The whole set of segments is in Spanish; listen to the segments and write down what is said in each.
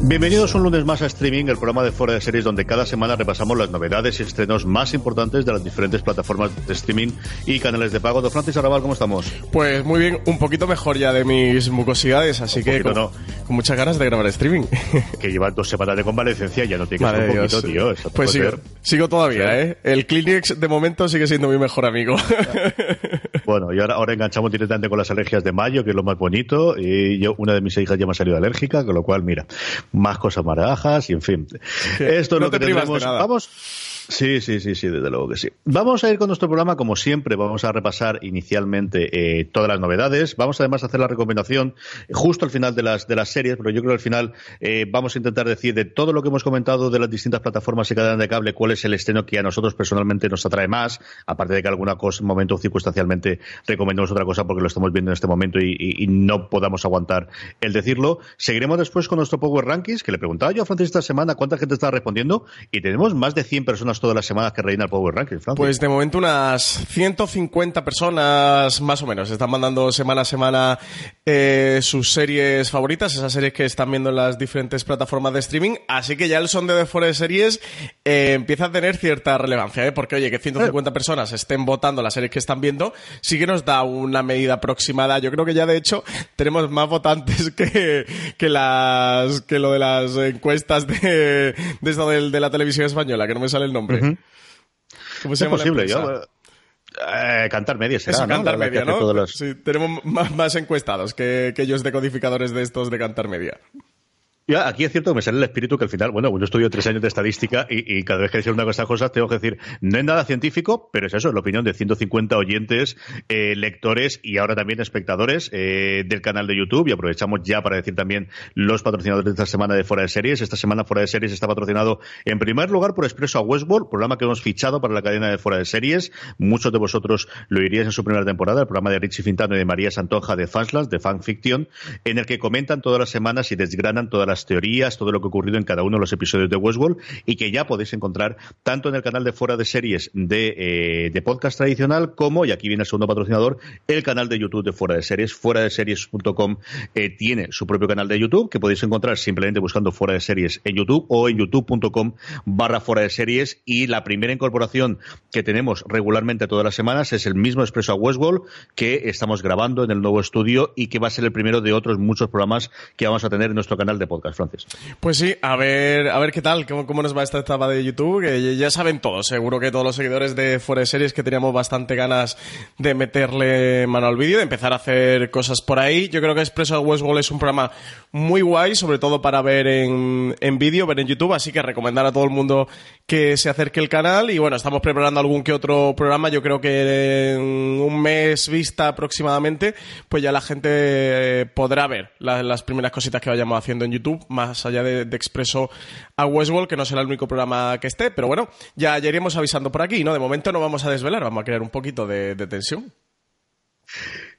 Bienvenidos un lunes más a Streaming, el programa de Fuera de Series, donde cada semana repasamos las novedades y estrenos más importantes de las diferentes plataformas de streaming y canales de pago. Don Francis Arrabal, ¿cómo estamos? Pues muy bien, un poquito mejor ya de mis mucosidades, así que con, no. con muchas ganas de grabar streaming. Que lleva dos semanas de convalecencia y ya no tiene ser un poquito, tío. Pues sigo, sigo todavía, ¿eh? El Kleenex de momento sigue siendo mi mejor amigo. Bueno, y ahora, ahora enganchamos directamente con las alergias de mayo, que es lo más bonito. Y yo, una de mis hijas ya me ha salido alérgica, con lo cual, mira, más cosas marajas y en fin. Esto es no lo que te tendremos. nada. Vamos. Sí, sí, sí, sí, desde luego que sí. Vamos a ir con nuestro programa, como siempre, vamos a repasar inicialmente eh, todas las novedades. Vamos además a hacer la recomendación justo al final de las, de las series, pero yo creo que al final eh, vamos a intentar decir de todo lo que hemos comentado de las distintas plataformas y cadenas de cable, cuál es el estreno que a nosotros personalmente nos atrae más, aparte de que alguna cosa, momento circunstancialmente recomendamos otra cosa porque lo estamos viendo en este momento y no podamos aguantar el decirlo. Seguiremos después con nuestro Power Rankings, que le preguntaba yo a Francis esta semana cuánta gente está respondiendo y tenemos más de 100 personas todas las semanas que rellenan el Power Francis. Pues de momento unas 150 personas más o menos están mandando semana a semana eh, sus series favoritas, esas series que están viendo en las diferentes plataformas de streaming. Así que ya el sondeo de fuera de series eh, empieza a tener cierta relevancia, ¿eh? porque oye, que 150 personas estén votando las series que están viendo, sí que nos da una medida aproximada. Yo creo que ya de hecho tenemos más votantes que, que las que lo de las encuestas de, de de, la televisión española, que no me sale el nombre. ¿Cómo es se llama la posible, empresa? yo, eh, cantar media será, Eso, ¿no? Cantar La- la Media, ¿no? los- Sí, tenemos más, más encuestados que, que ellos decodificadores de estos de Cantar Media. Ya, aquí es cierto que me sale el espíritu que al final, bueno, yo estudio tres años de estadística y, y cada vez que decir una de estas cosas tengo que decir, no es nada científico, pero es eso, es la opinión de 150 oyentes, eh, lectores y ahora también espectadores eh, del canal de YouTube. Y aprovechamos ya para decir también los patrocinadores de esta semana de Fuera de Series. Esta semana Fuera de Series está patrocinado en primer lugar por Expreso a Westworld, programa que hemos fichado para la cadena de Fuera de Series. Muchos de vosotros lo iríais en su primera temporada, el programa de Richie Fintano y de María Santonja de Fanslands, de Fanfiction, en el que comentan todas las semanas y desgranan todas las teorías, todo lo que ha ocurrido en cada uno de los episodios de Westworld y que ya podéis encontrar tanto en el canal de Fuera de Series de, eh, podcast tradicional como, y aquí viene el segundo patrocinador, el canal de YouTube de Fuera de Series. Fuera de Series.com eh, tiene su propio canal de YouTube que podéis encontrar simplemente buscando Fuera de Series en YouTube o en youtube.com barra Fuera de Series y la primera incorporación que tenemos regularmente todas las semanas es el mismo Expreso a Westworld que estamos grabando en el nuevo estudio y que va a ser el primero de otros muchos programas que vamos a tener en nuestro canal de podcast, Pues sí, a ver, a ver qué tal, cómo, cómo nos va esta etapa de YouTube, ya saben todos, seguro que todos los seguidores de Fuera de Series que teníamos bastante ganas de meterle mano al vídeo, de empezar a hacer cosas por ahí. Yo creo que Expreso Westworld es un programa muy guay, sobre todo para ver en, en vídeo, ver en YouTube, así que recomendar a todo el mundo que se acerque el canal. Y bueno, estamos preparando algún que otro programa, yo creo que en un mes vista aproximadamente, pues ya la gente eh, podrá ver la- las primeras cositas que vayamos haciendo en YouTube, más allá de, Expreso a Westworld, que no será el único programa que esté, pero bueno, ya, ya iremos avisando por aquí, ¿no? De momento no vamos a desvelar, vamos a crear un poquito de, de tensión.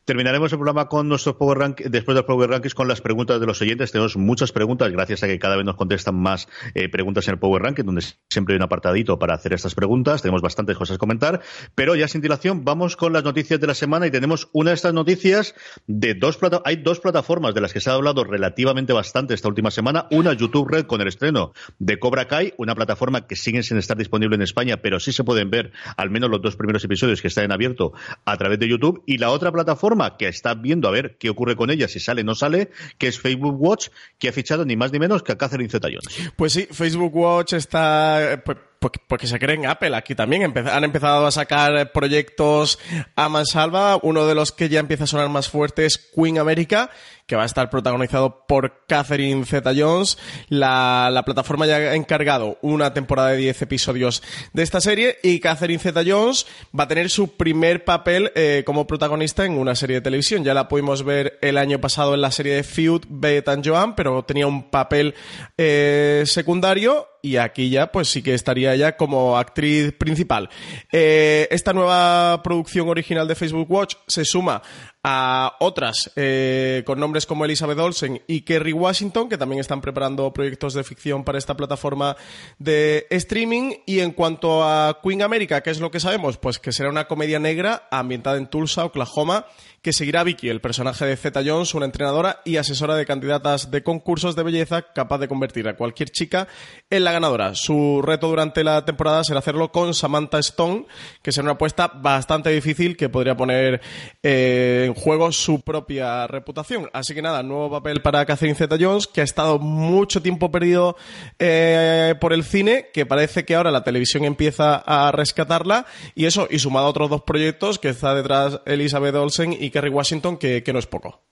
Terminaremos el programa con nuestros Power Rank después de los Power Rankings con las preguntas de los oyentes. Tenemos muchas preguntas, gracias a que cada vez nos contestan más eh, preguntas en el Power Ranking, donde siempre hay un apartadito para hacer estas preguntas. Tenemos bastantes cosas que comentar, pero ya sin dilación, vamos con las noticias de la semana y tenemos una de estas noticias de dos plataformas. Hay dos plataformas de las que se ha hablado relativamente bastante esta última semana. Una, YouTube Red, con el estreno de Cobra Kai, una plataforma que sigue sin estar disponible en España, pero sí se pueden ver al menos los dos primeros episodios que están en abierto a través de YouTube. Y la otra plataforma que está viendo a ver qué ocurre con ella, si sale o no sale, que es Facebook Watch, que ha fichado ni más ni menos que a Catherine Zeta-Jones. Pues sí, Facebook Watch está... Pues porque, se creen Apple aquí también. han empezado a sacar proyectos a mansalva. Uno de los que ya empieza a sonar más fuerte es Queen America, que va a estar protagonizado por Catherine Zeta-Jones. La, la, plataforma ya ha encargado una temporada de 10 episodios de esta serie y Catherine Zeta-Jones va a tener su primer papel eh, como protagonista en una serie de televisión. Ya la pudimos ver el año pasado en la serie de Feud, Beth and Joan, pero tenía un papel eh, secundario y aquí ya pues sí que estaría ya como actriz principal. Eh, esta nueva producción original de Facebook Watch se suma a otras eh, con nombres como Elizabeth Olsen y Kerry Washington, que también están preparando proyectos de ficción para esta plataforma de streaming. Y en cuanto a Queen America, ¿qué es lo que sabemos? Pues que será una comedia negra ambientada en Tulsa, Oklahoma, que seguirá Vicky, el personaje de Zeta Jones, una entrenadora y asesora de candidatas de concursos de belleza capaz de convertir a cualquier chica en la ganadora. Su reto durante la temporada será hacerlo con Samantha Stone, que será una apuesta bastante difícil que podría poner eh, juego su propia reputación. Así que nada, nuevo papel para Catherine Zeta Jones, que ha estado mucho tiempo perdido eh, por el cine, que parece que ahora la televisión empieza a rescatarla, y eso, y sumado a otros dos proyectos que está detrás Elizabeth Olsen y Kerry Washington, que, no es poco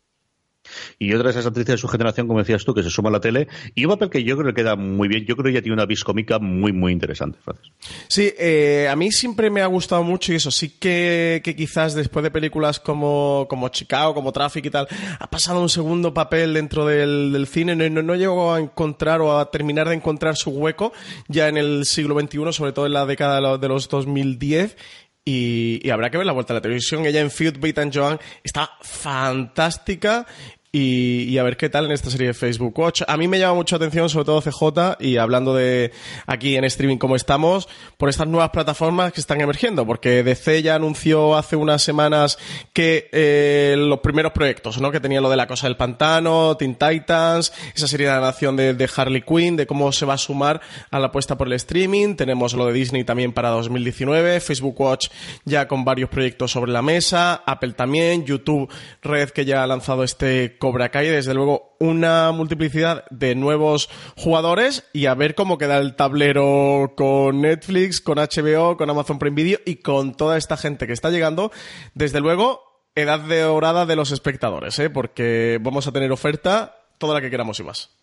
y otra de esas actrices de su generación, como decías tú, que se suma a la tele, y un papel que yo creo que queda muy bien. Yo creo que ella tiene una vis cómica muy, muy interesante, Sí, eh, a mí siempre me ha gustado mucho y eso sí que, quizás después de películas como, como Chicago, como Traffic y tal, ha pasado un segundo papel dentro del, cine. No, no, llegó a encontrar o a terminar de encontrar su hueco ya en el siglo XXI, sobre todo en la década de los 2010 y, habrá que ver la vuelta a la televisión. Ella en Feud, Beat and Joan está fantástica y, a ver qué tal en esta serie de Facebook Watch. A mí me llama mucho atención, sobre todo CJ, y hablando de aquí en streaming como estamos, por estas nuevas plataformas que están emergiendo, porque DC ya anunció hace unas semanas que eh, los primeros proyectos, ¿no? Que tenía lo de la cosa del pantano, Teen Titans, esa serie de animación de, de Harley Quinn, de cómo se va a sumar a la apuesta por el streaming. Tenemos lo de Disney también para 2019, Facebook Watch ya con varios proyectos sobre la mesa, Apple también, YouTube Red que ya ha lanzado este Cobra Kai, desde luego, una multiplicidad de nuevos jugadores y a ver cómo queda el tablero con Netflix, con HBO, con Amazon Prime Video y con toda esta gente que está llegando. Desde luego, edad de orada de los espectadores, ¿eh? porque vamos a tener oferta toda la que queramos y más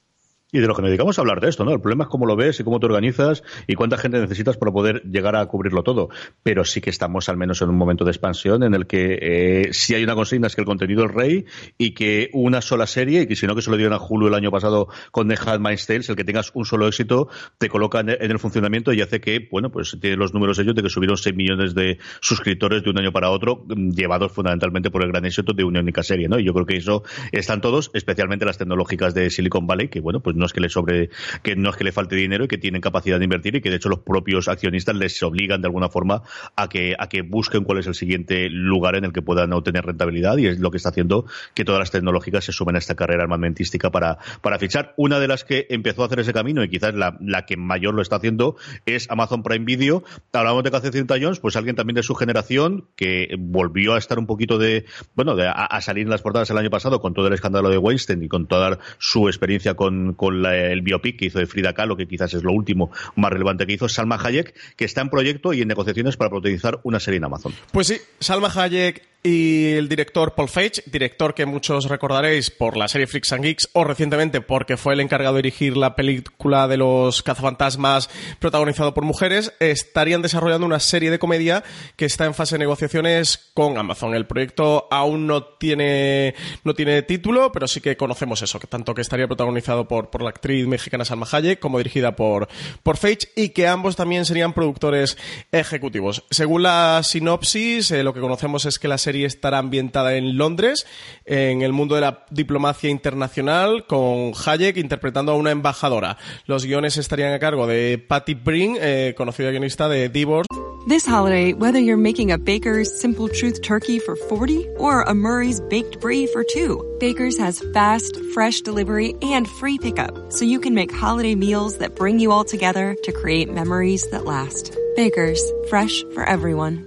y de lo que nos dedicamos a hablar de esto, ¿no? El problema es cómo lo ves y cómo te organizas y cuánta gente necesitas para poder llegar a cubrirlo todo. Pero sí que estamos al menos en un momento de expansión en el que eh, si hay una consigna es que el contenido es rey y que una sola serie, y que si no que se lo dieron a Hulu el año pasado con The Handmaid's Tales, el que tengas un solo éxito te coloca en el funcionamiento y hace que, bueno, pues tiene los números ellos de que subieron 6 millones de suscriptores de un año para otro, mm, llevados fundamentalmente por el gran éxito de una única serie, ¿no? Y yo creo que eso están todos, especialmente las tecnológicas de Silicon Valley, que bueno, pues no es que le sobre, que no es que le falte dinero y que tienen capacidad de invertir y que de hecho los propios accionistas les obligan de alguna forma a que, a que busquen cuál es el siguiente lugar en el que puedan obtener rentabilidad y es lo que está haciendo que todas las tecnológicas se sumen a esta carrera armamentística para, para fichar. Una de las que empezó a hacer ese camino y quizás la, la que mayor lo está haciendo es Amazon Prime Video. Hablamos de Catherine Jones, pues alguien también de su generación que volvió a estar un poquito de, bueno, de, a, salir en las portadas el año pasado con todo el escándalo de Weinstein y con toda su experiencia con el biopic que hizo de Frida Kahlo, que quizás es lo último más relevante que hizo, Salma Hayek, que está en proyecto y en negociaciones para protagonizar una serie en Amazon. Pues sí, Salma Hayek y el director Paul Feig, director que muchos recordaréis por la serie Freaks and Geeks o recientemente porque fue el encargado de dirigir la película de los cazafantasmas protagonizado por mujeres, estarían desarrollando una serie de comedia que está en fase de negociaciones con Amazon. El proyecto aún no tiene, no tiene título, pero sí que conocemos eso, que tanto que estaría protagonizado por, por la actriz mexicana Salma Hayek como dirigida por, por Feige y que ambos también serían productores ejecutivos. Según la sinopsis, eh, lo que conocemos es que la serie serie estará ambientada en Londres, en el mundo de la diplomacia internacional, con Hayek interpretando a una embajadora. Los guiones estarían a cargo de Patty Brin, eh, conocida guionista de Divorce. This holiday, whether you're making a Baker's Simple Truth turkey for 40 or a Murray's baked brie for two, Baker's has fast, fresh delivery and free pickup, so you can make holiday meals that bring you all together to create memories that last. Baker's, fresh for everyone.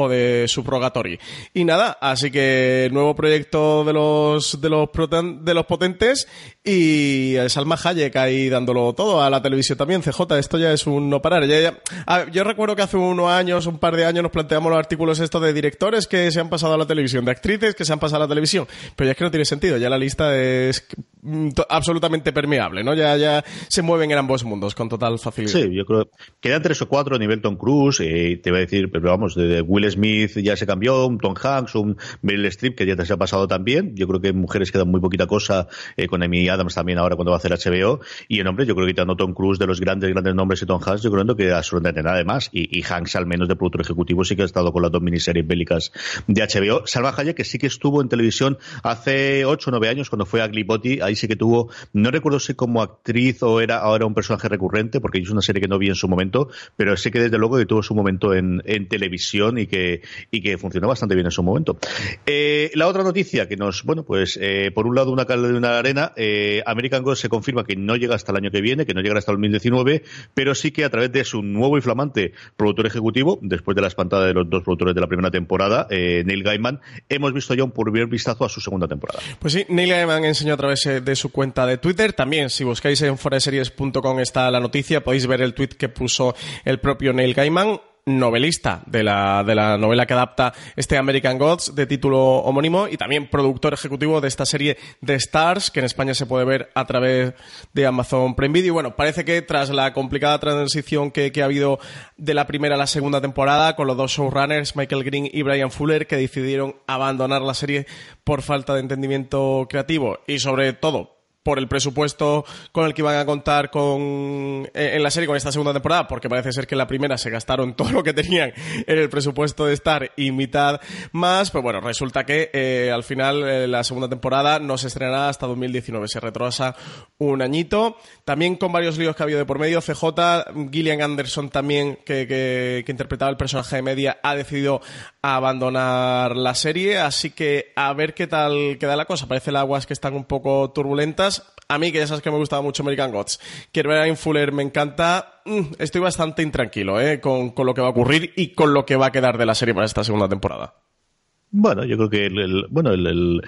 O de Subrogatory. Y nada, así que nuevo proyecto de los de los de los potentes y Salma Hayek ahí dándolo todo a la televisión también. CJ, esto ya es un no parar. yo recuerdo que hace unos años, un par de años, nos planteamos los artículos estos de directores que se han pasado a la televisión, de actrices que se han pasado a la televisión. Pero ya es que no tiene sentido, ya la lista es mm, absolutamente permeable, ¿no? Ya, ya se mueven en ambos mundos con total facilidad. Sí, yo creo. Quedan tres o cuatro a nivel Tom Cruise, y te voy a decir, pero vamos, de Will Smith ya se cambió, un Tom Hanks, un Meryl Streep que ya se ha pasado también. Yo creo que en mujeres queda muy poquita cosa eh, con Amy Adams también ahora cuando va a hacer HBO. Y en hombres, yo creo que quitando Tom Cruise de los grandes, grandes nombres y Tom Hanks, yo creo que absolutamente nada de más. Y, Hanks, al menos de productor ejecutivo, sí que ha estado con las dos miniseries bélicas de HBO. Salva Hayek, que sí que estuvo en televisión hace 8 o 9 años cuando fue a Glipotti, ahí sí que tuvo, no recuerdo si como actriz o era ahora un personaje recurrente, porque es una serie que no vi en su momento, pero sí que desde luego que tuvo su momento en, en televisión y que, y que funcionó bastante bien en su momento. Eh, la otra noticia que nos, bueno, pues eh, por un lado una calle de una arena, eh, American Ghost se confirma que no llega hasta el año que viene, que no llega hasta el 2019, pero sí que a través de su nuevo y flamante productor ejecutivo, después de la espantada de los dos productores de la primera temporada, Neil Gaiman, hemos visto ya un primer vistazo a su segunda temporada. Pues sí, Neil Gaiman enseñó a través de su cuenta de Twitter, también si buscáis en foreseries.com está la noticia, podéis ver el tweet que puso el propio Neil Gaiman novelista de la, de la novela que adapta este American Gods de título homónimo y también productor ejecutivo de esta serie The Stars que en España se puede ver a través de Amazon Prime Video. Bueno, parece que tras la complicada transición que, que ha habido de la primera a la segunda temporada con los dos showrunners, Michael Green y Brian Fuller, que decidieron abandonar la serie por falta de entendimiento creativo y sobre todo por el presupuesto con el que iban a contar con eh, en la serie con esta segunda temporada, porque parece ser que en la primera se gastaron todo lo que tenían en el presupuesto de estar y mitad más, pues bueno, resulta que eh, al final eh, la segunda temporada no se estrenará hasta 2019, se retrasa un añito, también con varios líos que ha habido de por medio, CJ, Gillian Anderson también, que, que, que interpretaba el personaje de media, ha decidido abandonar la serie, así que a ver qué tal queda la cosa, parece las aguas que están un poco turbulentas, a mí, que ya sabes que me gustaba mucho American Gods, que Ryan Fuller me encanta, mm, estoy bastante intranquilo ¿eh? con, lo que va a ocurrir y con lo que va a quedar de la serie para esta segunda temporada. Bueno, yo creo que el, bueno, el,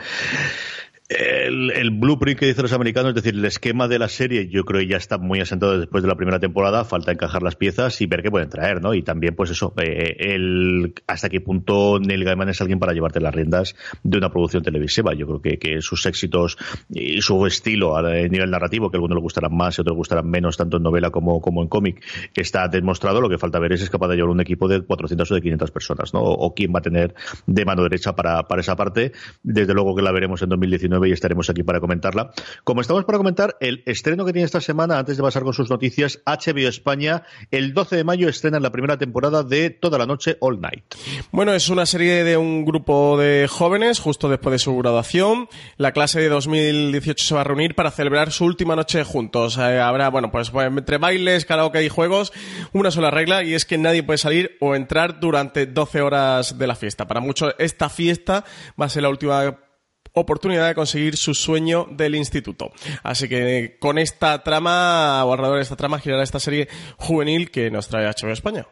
blueprint que dicen los americanos, es decir, el esquema de la serie, yo creo que ya está muy asentado después de la primera temporada, falta encajar las piezas y ver qué pueden traer, ¿no? Y también, pues eso, eh, el, hasta qué punto Neil Gaiman es alguien para llevarte las riendas de una producción televisiva. Yo creo que, que sus éxitos y su estilo a nivel narrativo, que a algunos le gustarán más y a otros le gustarán menos, tanto en novela como, como en cómic, está demostrado. Lo que falta ver es si es capaz de llevar un equipo de 400 o de 500 personas, ¿no? O, o quién va a tener de mano derecha para, para esa parte. Desde luego que la veremos en 2019 y estaremos aquí para comentarla. Como estamos para comentar, el estreno que tiene esta semana, antes de pasar con sus noticias, HBO España, el 12 de mayo estrena la primera temporada de Toda la Noche All Night. Bueno, es una serie de un grupo de jóvenes justo después de su graduación. La clase de 2018 se va a reunir para celebrar su última noche juntos. Eh, habrá, bueno, pues, pues entre bailes, karaoke y juegos, una sola regla y es que nadie puede salir o entrar durante 12 horas de la fiesta. Para muchos, esta fiesta va a ser la última oportunidad de conseguir su sueño del instituto. Así que con esta trama, o alrededor de esta trama, girará esta serie juvenil que nos trae HBO España.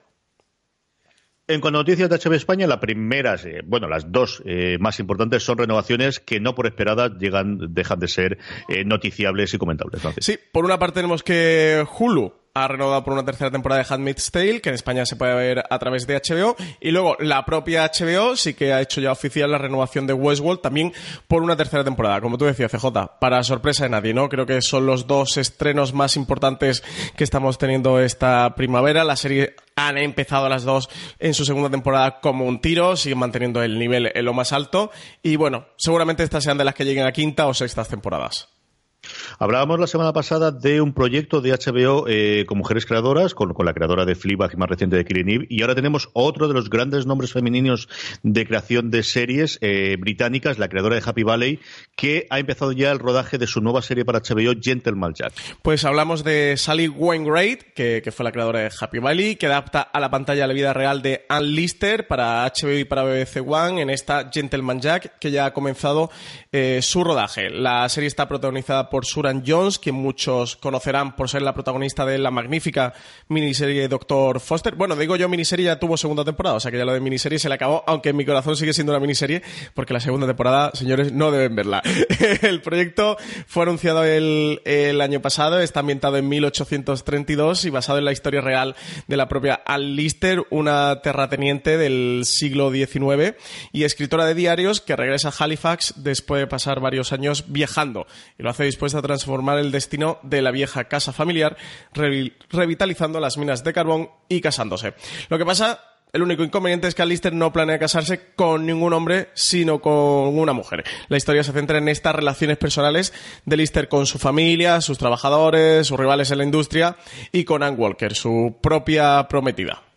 En cuanto a noticias de HBO España, la primera, bueno, las dos eh, más importantes son renovaciones que no por esperadas llegan, dejan de ser eh, noticiables y comentables. Sí, por una parte tenemos que Hulu ha renovado por una tercera temporada de Handmaid's Tale, que en España se puede ver a través de HBO. Y luego la propia HBO sí que ha hecho ya oficial la renovación de Westworld también por una tercera temporada. Como tú decías, CJ, para sorpresa de nadie, ¿no? Creo que son los dos estrenos más importantes que estamos teniendo esta primavera. La serie han empezado las dos en su segunda temporada como un tiro, siguen manteniendo el nivel en lo más alto y bueno, seguramente estas sean de las que lleguen a quinta o sextas temporadas. Hablábamos la semana pasada de un proyecto de HBO eh, con mujeres creadoras, con, la creadora de Fleabag más reciente de Killing Eve, y ahora tenemos otro de los grandes nombres femeninos de creación de series eh, británicas, la creadora de Happy Valley, que ha empezado ya el rodaje de su nueva serie para HBO, Gentleman Jack. Pues hablamos de Sally Wainwright, que, fue la creadora de Happy Valley, que adapta a la pantalla la vida real de Ann Lister para HBO y para BBC One en esta Gentleman Jack, que ya ha comenzado eh, su rodaje. La serie está protagonizada por Suran Jones, que muchos conocerán por ser la protagonista de la magnífica miniserie Doctor Foster. Bueno, digo yo, miniserie ya tuvo segunda temporada, o sea que ya lo de miniserie se le acabó, aunque en mi corazón sigue siendo una miniserie, porque la segunda temporada, señores, no deben verla. el proyecto fue anunciado el, el, año pasado, está ambientado en 1832 y basado en la historia real de la propia Al Lister, una terrateniente del siglo XIX y escritora de diarios que regresa a Halifax después de pasar varios años viajando y lo hace dispuesta a transformar el destino de la vieja casa familiar, revitalizando las minas de carbón y casándose. Lo que pasa el único inconveniente es que Alistair no planea casarse con ningún hombre, sino con una mujer. La historia se centra en estas relaciones personales de Lister con su familia, sus trabajadores, sus rivales en la industria y con Ann Walker, su propia prometida.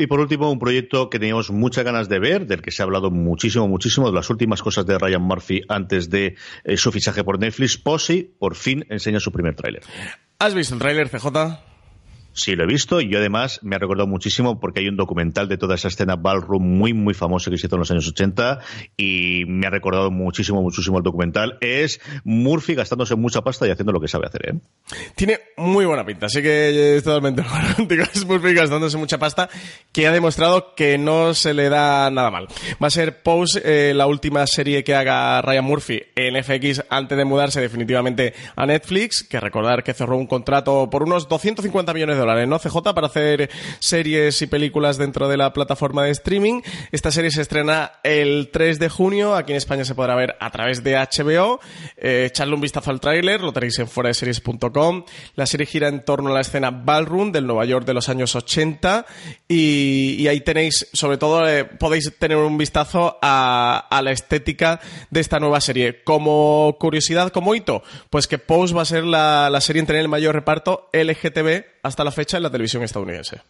Y por último, un proyecto que teníamos muchas ganas de ver, del que se ha hablado muchísimo, muchísimo, de las últimas cosas de Ryan Murphy antes de eh, su fichaje por Netflix. Posey, por fin, enseña su primer tráiler. ¿Has visto el tráiler, CJ? Sí, lo he visto yo además me ha recordado muchísimo porque hay un documental de toda esa escena ballroom muy, muy famoso que se hizo en los años 80 y me ha recordado muchísimo, muchísimo el documental. Es Murphy gastándose mucha pasta y haciendo lo que sabe hacer, ¿eh? Tiene muy buena pinta, así que es totalmente contigo. Es Murphy gastándose mucha pasta que ha demostrado que no se le da nada mal. Va a ser Pose eh, la última serie que haga Ryan Murphy en FX antes de mudarse definitivamente a Netflix, que recordar que cerró un contrato por unos 250 millones de dólares, ¿no? CJ para hacer series y películas dentro de la plataforma de streaming. Esta serie se estrena el 3 de junio. Aquí en España se podrá ver a través de HBO. Eh, echarle un vistazo al tráiler, lo tenéis en foradeseries.com. La serie gira en torno a la escena ballroom del Nueva York de los años 80 y, ahí tenéis, sobre todo, eh, podéis tener un vistazo a, la estética de esta nueva serie. Como curiosidad, como hito, pues que Pose va a ser la, la serie en tener el mayor reparto LGTB hasta la fecha en la televisión estadounidense.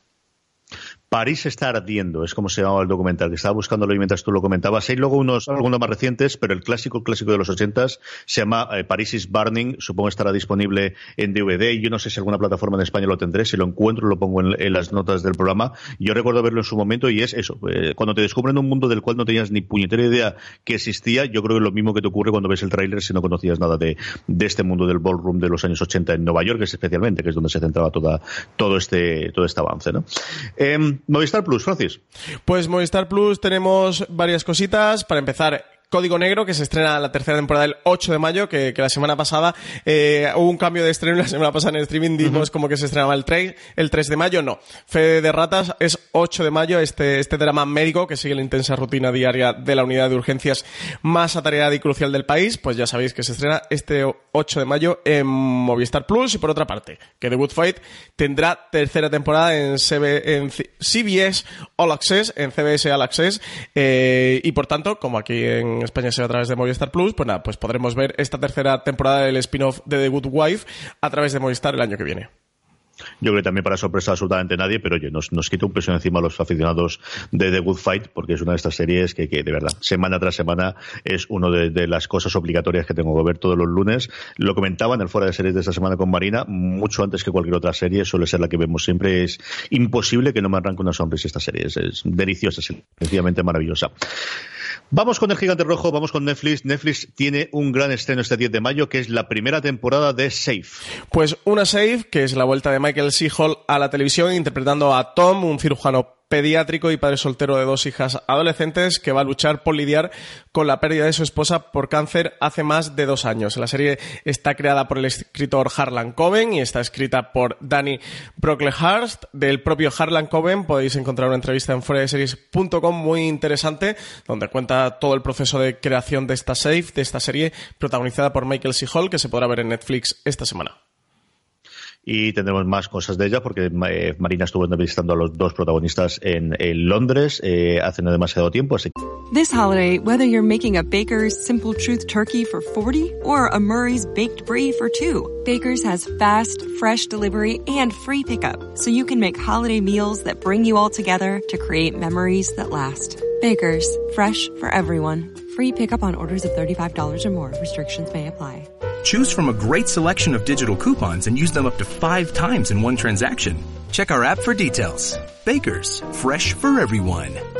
París está ardiendo, es como se llamaba el documental, que estaba buscándolo mientras tú lo comentabas. Hay luego unos, algunos más recientes, pero el clásico, clásico de los ochentas se llama eh, París is Burning, supongo estará disponible en DVD. Yo no sé si alguna plataforma en España lo tendré, si lo encuentro lo pongo en, las notas del programa. Yo recuerdo verlo en su momento y es eso, eh, cuando te descubren un mundo del cual no tenías ni puñetera idea que existía, yo creo que es lo mismo que te ocurre cuando ves el tráiler si no conocías nada de, este mundo del ballroom de los años 80 en Nueva York, especialmente, que es donde se centraba toda, todo este, todo este avance, ¿no? Em, Movistar Plus, Francis. Pues Movistar Plus tenemos varias cositas. Para empezar, Código Negro, que se estrena la tercera temporada el 8 de mayo, que, la semana pasada eh, hubo un cambio de estreno, la semana pasada en streaming dimos como que se estrenaba el 3, el 3 de mayo, no. Fe de Ratas es 8 de mayo, este, este drama médico que sigue la intensa rutina diaria de la unidad de urgencias más atareada y crucial del país, pues ya sabéis que se estrena este 8 de mayo en Movistar Plus y por otra parte, que The Good Fight tendrá tercera temporada en, en CBS All Access, en CBS All Access, eh, y por tanto, como aquí en España sea a través de Movistar Plus, pues nada, pues podremos ver esta tercera temporada del spin-off de The Good Wife a través de Movistar el año que viene. Yo creo que también para sorpresa absolutamente nadie, pero oye, nos, nos quita un peso encima a los aficionados de The Good Fight, porque es una de estas series que, de verdad, semana tras semana, es una de, las cosas obligatorias que tengo que ver todos los lunes. Lo comentaba en el fuera de series de esta semana con Marina, mucho antes que cualquier otra serie, suele ser la que vemos siempre. Es imposible que no me arranque una sonrisa esta serie. Es, es deliciosa, sencillamente maravillosa. Vamos con el gigante rojo, vamos con Netflix. Netflix tiene un gran estreno este 10 de mayo, que es la primera temporada de Safe. Pues una Safe, que es la vuelta de Michael C. A la televisión interpretando a Tom, un cirujano pediátrico y padre soltero de dos hijas adolescentes que va a luchar por lidiar con la pérdida de su esposa por cáncer hace más de dos años. La serie está creada por el escritor Harlan Coben y está escrita por Danny Brocklehurst. Del propio Harlan Coben podéis encontrar una entrevista en foradeseries.com muy interesante donde cuenta todo el proceso de creación de esta safe, de esta serie protagonizada por Michael C. Hall que se podrá ver en Netflix esta semana. Y tendremos más cosas de ella porque eh, Marina estuvo entrevistando a los dos protagonistas en, en Londres eh, hace no demasiado tiempo. Así. This holiday, whether you're making a Baker's Simple Truth turkey for 40 or a Murray's baked brie for 2, Baker's has fast, fresh delivery and free pickup so you can make holiday meals that bring you all together to create memories that last. Baker's, fresh for everyone. Free pickup on orders of $35 or more. Restrictions may apply. Choose from a great selection of digital coupons and use them up to five times in one transaction. Check our app for details. Bakers, fresh for everyone.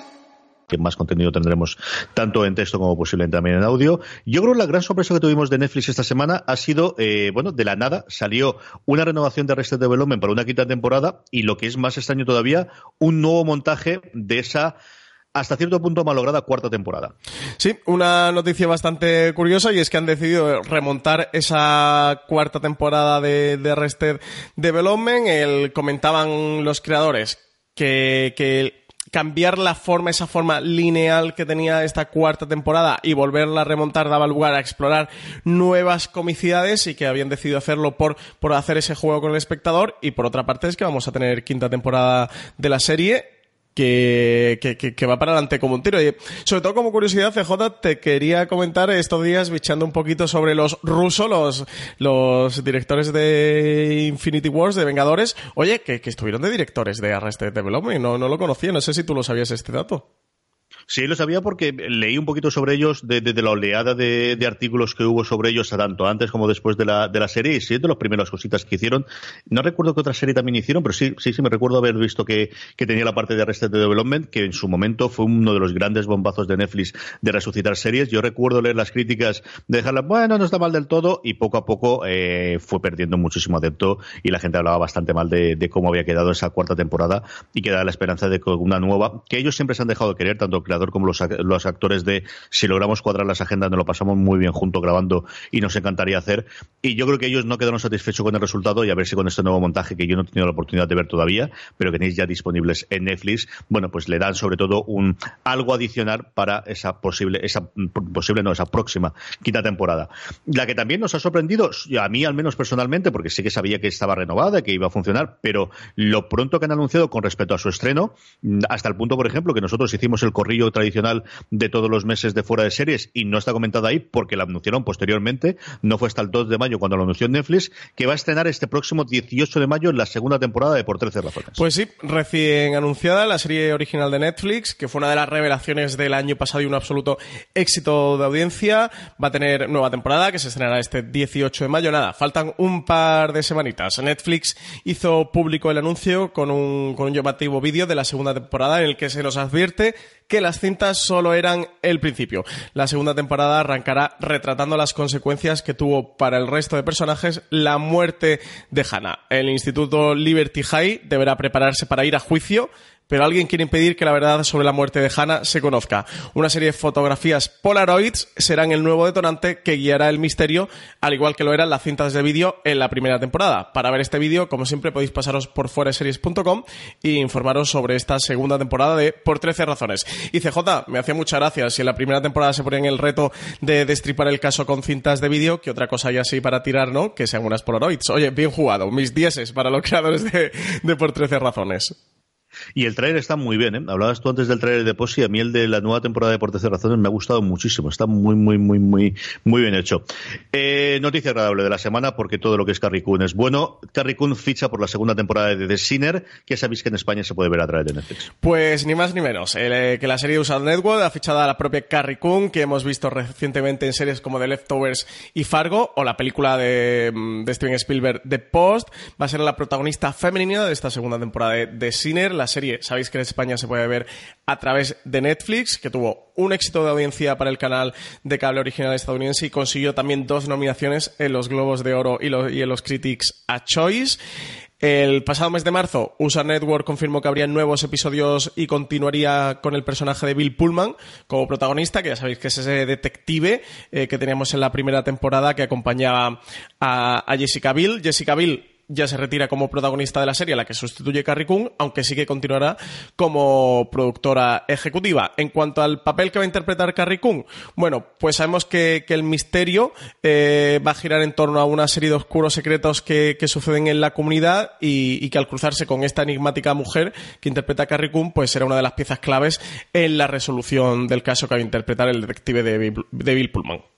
que más contenido tendremos tanto en texto como posiblemente también en audio. Yo creo que la gran sorpresa que tuvimos de Netflix esta semana ha sido, eh, bueno, de la nada salió una renovación de Arrested Development para una quinta temporada y lo que es más extraño todavía, un nuevo montaje de esa hasta cierto punto malograda cuarta temporada. Sí, una noticia bastante curiosa y es que han decidido remontar esa cuarta temporada de, de Arrested Development. El, comentaban los creadores que, que cambiar la forma, esa forma lineal que tenía esta cuarta temporada y volverla a remontar daba lugar a explorar nuevas comicidades y que habían decidido hacerlo por, por hacer ese juego con el espectador. Y por otra parte es que vamos a tener quinta temporada de la serie que, que, que, va para adelante como un tiro. Y sobre todo como curiosidad, CJ, te quería comentar estos días bichando un poquito sobre los rusos, los, los directores de Infinity Wars, de Vengadores. Oye, que, que estuvieron de directores de Arrested Development, no, no lo conocía, no sé si tú lo sabías este dato. Sí, lo sabía porque leí un poquito sobre ellos de, la oleada de, artículos que hubo sobre ellos tanto antes como después de la, de la serie y sí, de las primeras cositas que hicieron. No recuerdo qué otra serie también hicieron, pero sí, sí, sí me recuerdo haber visto que, tenía la parte de Arrested Development, que en su momento fue uno de los grandes bombazos de Netflix de resucitar series. Yo recuerdo leer las críticas de dejarla, bueno, no está mal del todo, y poco a poco eh, fue perdiendo muchísimo adepto y la gente hablaba bastante mal de, cómo había quedado esa cuarta temporada y quedaba la esperanza de una nueva, que ellos siempre se han dejado de querer, tanto como los, los actores de si logramos cuadrar las agendas nos lo pasamos muy bien junto grabando y nos encantaría hacer. Y yo creo que ellos no quedaron satisfechos con el resultado y a ver si con este nuevo montaje que yo no he tenido la oportunidad de ver todavía, pero que tenéis ya disponibles en Netflix, bueno, pues le dan sobre todo un algo adicional para esa posible, esa posible no, esa próxima quinta temporada. La que también nos ha sorprendido, a mí al menos personalmente, porque sí que sabía que estaba renovada, que iba a funcionar, pero lo pronto que han anunciado con respecto a su estreno, hasta el punto, por ejemplo, que nosotros hicimos el corrillo tradicional de todos los meses de fuera de series y no está comentada ahí porque la anunciaron posteriormente, no fue hasta el 2 de mayo cuando lo anunció Netflix, que va a estrenar este próximo 18 de mayo la segunda temporada de Por 13 razones. Pues sí, recién anunciada la serie original de Netflix, que fue una de las revelaciones del año pasado y un absoluto éxito de audiencia, va a tener nueva temporada que se estrenará este 18 de mayo. Nada, faltan un par de semanitas. Netflix hizo público el anuncio con un, con un llamativo vídeo de la segunda temporada en el que se nos advierte que las cintas solo eran el principio. La segunda temporada arrancará retratando las consecuencias que tuvo para el resto de personajes la muerte de Hannah. El Instituto Liberty High deberá prepararse para ir a juicio pero alguien quiere impedir que la verdad sobre la muerte de Hannah se conozca. Una serie de fotografías Polaroids serán el nuevo detonante que guiará el misterio, al igual que lo eran las cintas de vídeo en la primera temporada. Para ver este vídeo, como siempre, podéis pasaros por fuereseries.com e informaros sobre esta segunda temporada de Por 13 razones. Y CJ, me hacía muchas gracias. Si en la primera temporada se ponían el reto de destripar el caso con cintas de vídeo, que otra cosa ya así para tirar, ¿no? Que sean unas Polaroids. Oye, bien jugado. Mis dieces para los creadores de, de Por 13 razones. Y el trailer está muy bien, ¿eh? Hablabas tú antes del trailer de Posi, a mí el de la nueva temporada de Por Razones me ha gustado muchísimo, está muy, muy, muy, muy, muy bien hecho. Eh, noticia agradable de la semana, porque todo lo que es Carrie Coon es bueno. Carrie Coon ficha por la segunda temporada de The Sinner, que sabéis que en España se puede ver a través de Netflix. Pues ni más ni menos, eh, que la serie de Usado Network ha fichado a la propia Carrie Coon, que hemos visto recientemente en series como The Leftovers y Fargo, o la película de, mm, de Steven Spielberg, The Post, va a ser la protagonista femenina de esta segunda temporada de The Sinner, La serie, sabéis que en España se puede ver a través de Netflix, que tuvo un éxito de audiencia para el canal de cable original estadounidense y consiguió también dos nominaciones en los Globos de Oro y, en los Critics a Choice. El pasado mes de marzo, USA Network confirmó que habría nuevos episodios y continuaría con el personaje de Bill Pullman como protagonista, que ya sabéis que es ese detective eh, que teníamos en la primera temporada que acompañaba a, a Jessica Bill. Jessica Bill ya se retira como protagonista de la serie, la que sustituye Carrie Coon, aunque sí que continuará como productora ejecutiva. En cuanto al papel que va a interpretar Carrie Coon, bueno, pues sabemos que, el misterio eh, va a girar en torno a una serie de oscuros secretos que, suceden en la comunidad y, que al cruzarse con esta enigmática mujer que interpreta a Carrie Coon, pues será una de las piezas claves en la resolución del caso que va a interpretar el detective de Bill Pullman.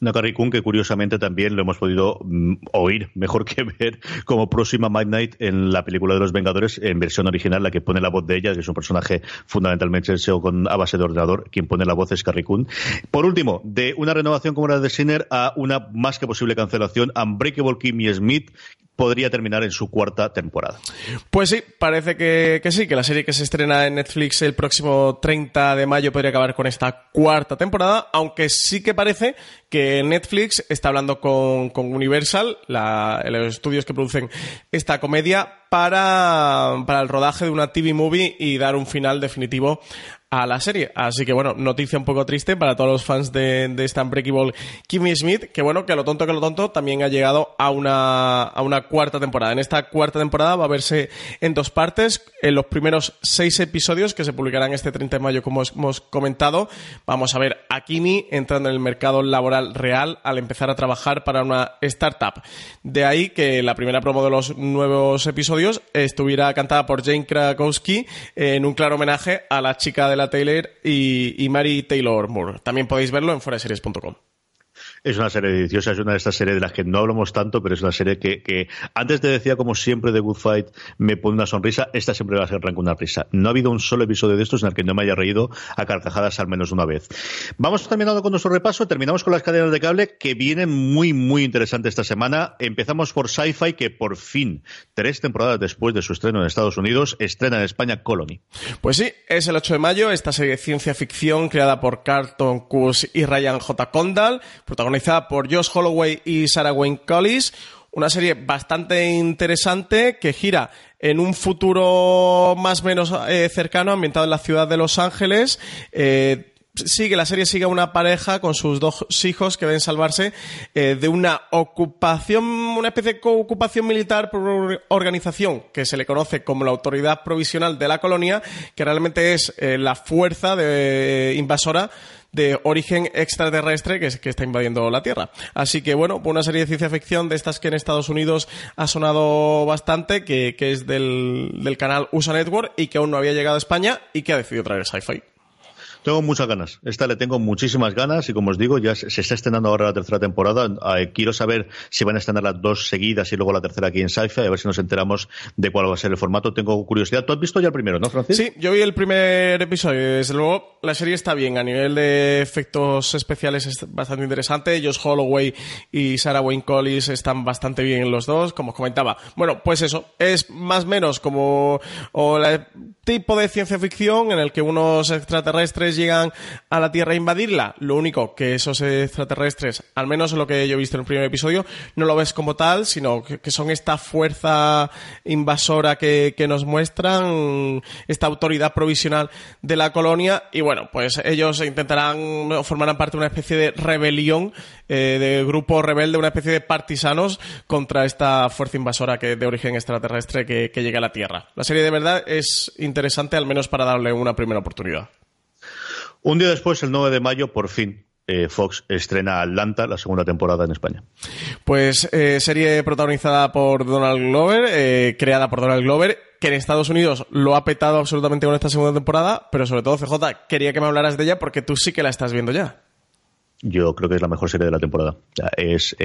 Una Carrie Coon que curiosamente también lo hemos podido mm, oír, mejor que ver, como próxima Midnight en la película de los Vengadores, en versión original, la que pone la voz de ella, que es un personaje fundamentalmente con, a base de ordenador, quien pone la voz es Carrie Coon. Por último, de una renovación como la de Sinner a una más que posible cancelación, Unbreakable Kimmy Smith, podría terminar en su cuarta temporada. Pues sí, parece que, sí, que la serie que se estrena en Netflix el próximo 30 de mayo podría acabar con esta cuarta temporada, aunque sí que parece que Netflix está hablando con, Universal, los estudios que producen esta comedia, para, para el rodaje de una TV movie y dar un final definitivo a la serie. Así que bueno, noticia un poco triste para todos los fans de, de esta Unbreakable Kimmy Smith, que bueno, que lo tonto que lo tonto también ha llegado a una, a una cuarta temporada. En esta cuarta temporada va a verse en dos partes. En los primeros seis episodios que se publicarán este 30 de mayo, como hemos comentado, vamos a ver a Kimmy entrando en el mercado laboral real al empezar a trabajar para una startup. De ahí que la primera promo de los nuevos episodios estuviera cantada por Jane Krakowski en un claro homenaje a la chica de Taylor y, y Mary Taylor Moore. También podéis verlo en foraseries.com. Es una serie deliciosa, es una de estas series de las que no hablamos tanto, pero es una serie que, antes te decía, como siempre, de Good Fight me pone una sonrisa, esta siempre va a ser arranca una risa. No ha habido un solo episodio de estos en el que no me haya reído a carcajadas al menos una vez. Vamos terminando con nuestro repaso, terminamos con las cadenas de cable que vienen muy, muy interesantes esta semana. Empezamos por Sci-Fi, que por fin, tres temporadas después de su estreno en Estados Unidos, estrena en España Colony. Pues sí, es el 8 de mayo, esta serie de ciencia ficción creada por Carlton Cus y Ryan J. Condal, por Josh Holloway y Sarah Wayne Collis. Una serie bastante interesante que gira en un futuro más o menos eh, cercano, ambientado en la ciudad de Los Ángeles. Eh, sigue, la serie sigue una pareja con sus dos hijos que deben salvarse eh, de una ocupación, una especie de ocupación militar por organización que se le conoce como la Autoridad Provisional de la Colonia, que realmente es la fuerza de, invasora de origen extraterrestre que, que está invadiendo la Tierra. Así que bueno, una serie de ciencia ficción de estas que en Estados Unidos ha sonado bastante, que, es del, del canal USA Network y que aún no había llegado a España y que ha decidido traer sci-fi. Tengo muchas ganas. Esta le tengo muchísimas ganas y como os digo, ya se está estrenando ahora la tercera temporada. Eh, quiero saber si van a estrenar las dos seguidas y luego la tercera aquí en Sci-Fi, a ver si nos enteramos de cuál va a ser el formato. Tengo curiosidad. ¿Tú has visto ya el primero, no, Francis? Sí, yo vi el primer episodio. Desde luego, la serie está bien. A nivel de efectos especiales es bastante interesante. Josh Holloway y Sarah Wayne Collis están bastante bien los dos, como os comentaba. Bueno, pues eso. Es más o menos como o el tipo de ciencia ficción en el que unos extraterrestres llegan a la Tierra a invadirla. Lo único que esos extraterrestres, al menos lo que yo he visto en el primer episodio, no lo ves como tal, sino que, son esta fuerza invasora que, nos muestran, esta autoridad provisional de la colonia. Y bueno, pues ellos intentarán, formarán parte de una especie de rebelión, eh, de grupo rebelde, una especie de partisanos contra esta fuerza invasora que, de origen extraterrestre que llega a la Tierra. La serie de verdad es interesante, al menos para darle una primera oportunidad. Un día después, el 9 de mayo, por fin, eh, Fox estrena Atlanta, la segunda temporada en España. Pues eh, serie protagonizada por Donald Glover, eh, creada por Donald Glover, que en Estados Unidos lo ha petado absolutamente con esta segunda temporada, pero sobre todo, CJ, quería que me hablaras de ella porque tú sí que la estás viendo ya. Yo creo que es la mejor serie de la temporada. Es,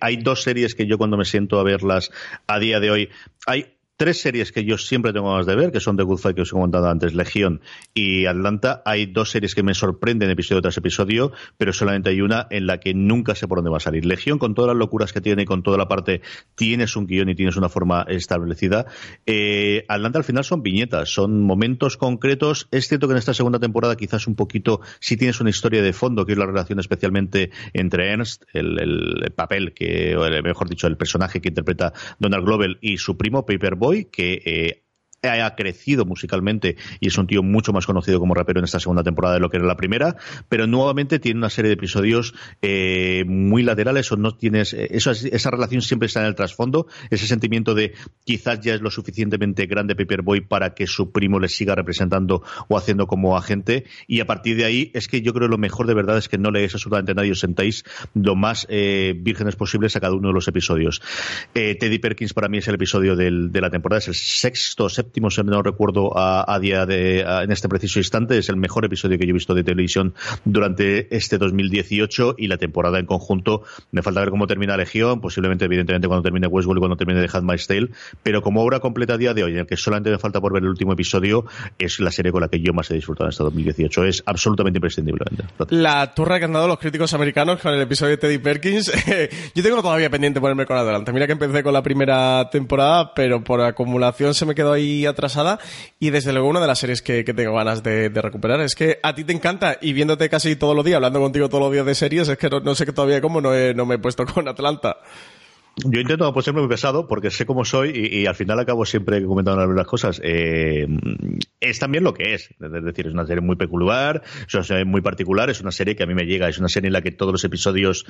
hay dos series que yo cuando me siento a verlas a día de hoy, hay tres series que yo siempre tengo ganas de ver, que son The Good Fight, que os he comentado antes, Legión y Atlanta. Hay dos series que me sorprenden episodio tras episodio, pero solamente hay una en la que nunca sé por dónde va a salir. Legión, con todas las locuras que tiene y con toda la parte, tienes un guion y tienes una forma establecida. Eh, Atlanta al final son viñetas, son momentos concretos. Es cierto que en esta segunda temporada quizás un poquito, si tienes una historia de fondo, que es la relación especialmente entre Ernst, el, papel que, o mejor dicho, el personaje que interpreta Donald Glover y su primo Paperboy, que eh, ha crecido musicalmente y es un tío mucho más conocido como rapero en esta segunda temporada de lo que era la primera, pero nuevamente tiene una serie de episodios eh, muy laterales o no tienes eh, esa relación siempre está en el trasfondo, ese sentimiento de quizás ya es lo suficientemente grande Paperboy para que su primo le siga representando o haciendo como agente y a partir de ahí es que yo creo que lo mejor de verdad es que no leéis absolutamente a nadie, os sentáis lo más eh, vírgenes posibles a cada uno de los episodios. Teddy Perkins para mí es el episodio de la temporada, es el sexto, séptimo si no recuerdo a, día de en este preciso instante. Es el mejor episodio que yo he visto de televisión durante este 2018 y la temporada en conjunto. Me falta ver cómo termina Legión, posiblemente, evidentemente, cuando termine Westworld y cuando termine The Handmaid's Tale, pero como obra completa a día de hoy, en el que solamente me falta por ver el último episodio, es la serie con la que yo más he disfrutado en este 2018. Es absolutamente imprescindible. La turra que han dado los críticos americanos con el episodio de Teddy Perkins, yo tengo todavía pendiente ponerme con adelante. Mira que empecé con la primera temporada, pero por acumulación se me quedó ahí atrasada y desde luego una de las series que, tengo ganas de, recuperar. Es que a ti te encanta y viéndote casi todos los días, hablando contigo todos los días de series, es que no, sé todavía cómo no, no me he puesto con Atlanta. Yo intento no ser muy pesado porque sé cómo soy y, al final acabo siempre comentando las cosas. Eh, es también lo que es. Es decir, es una serie muy peculiar, es una serie muy particular, es una serie que a mí me llega, es una serie en la que todos los episodios,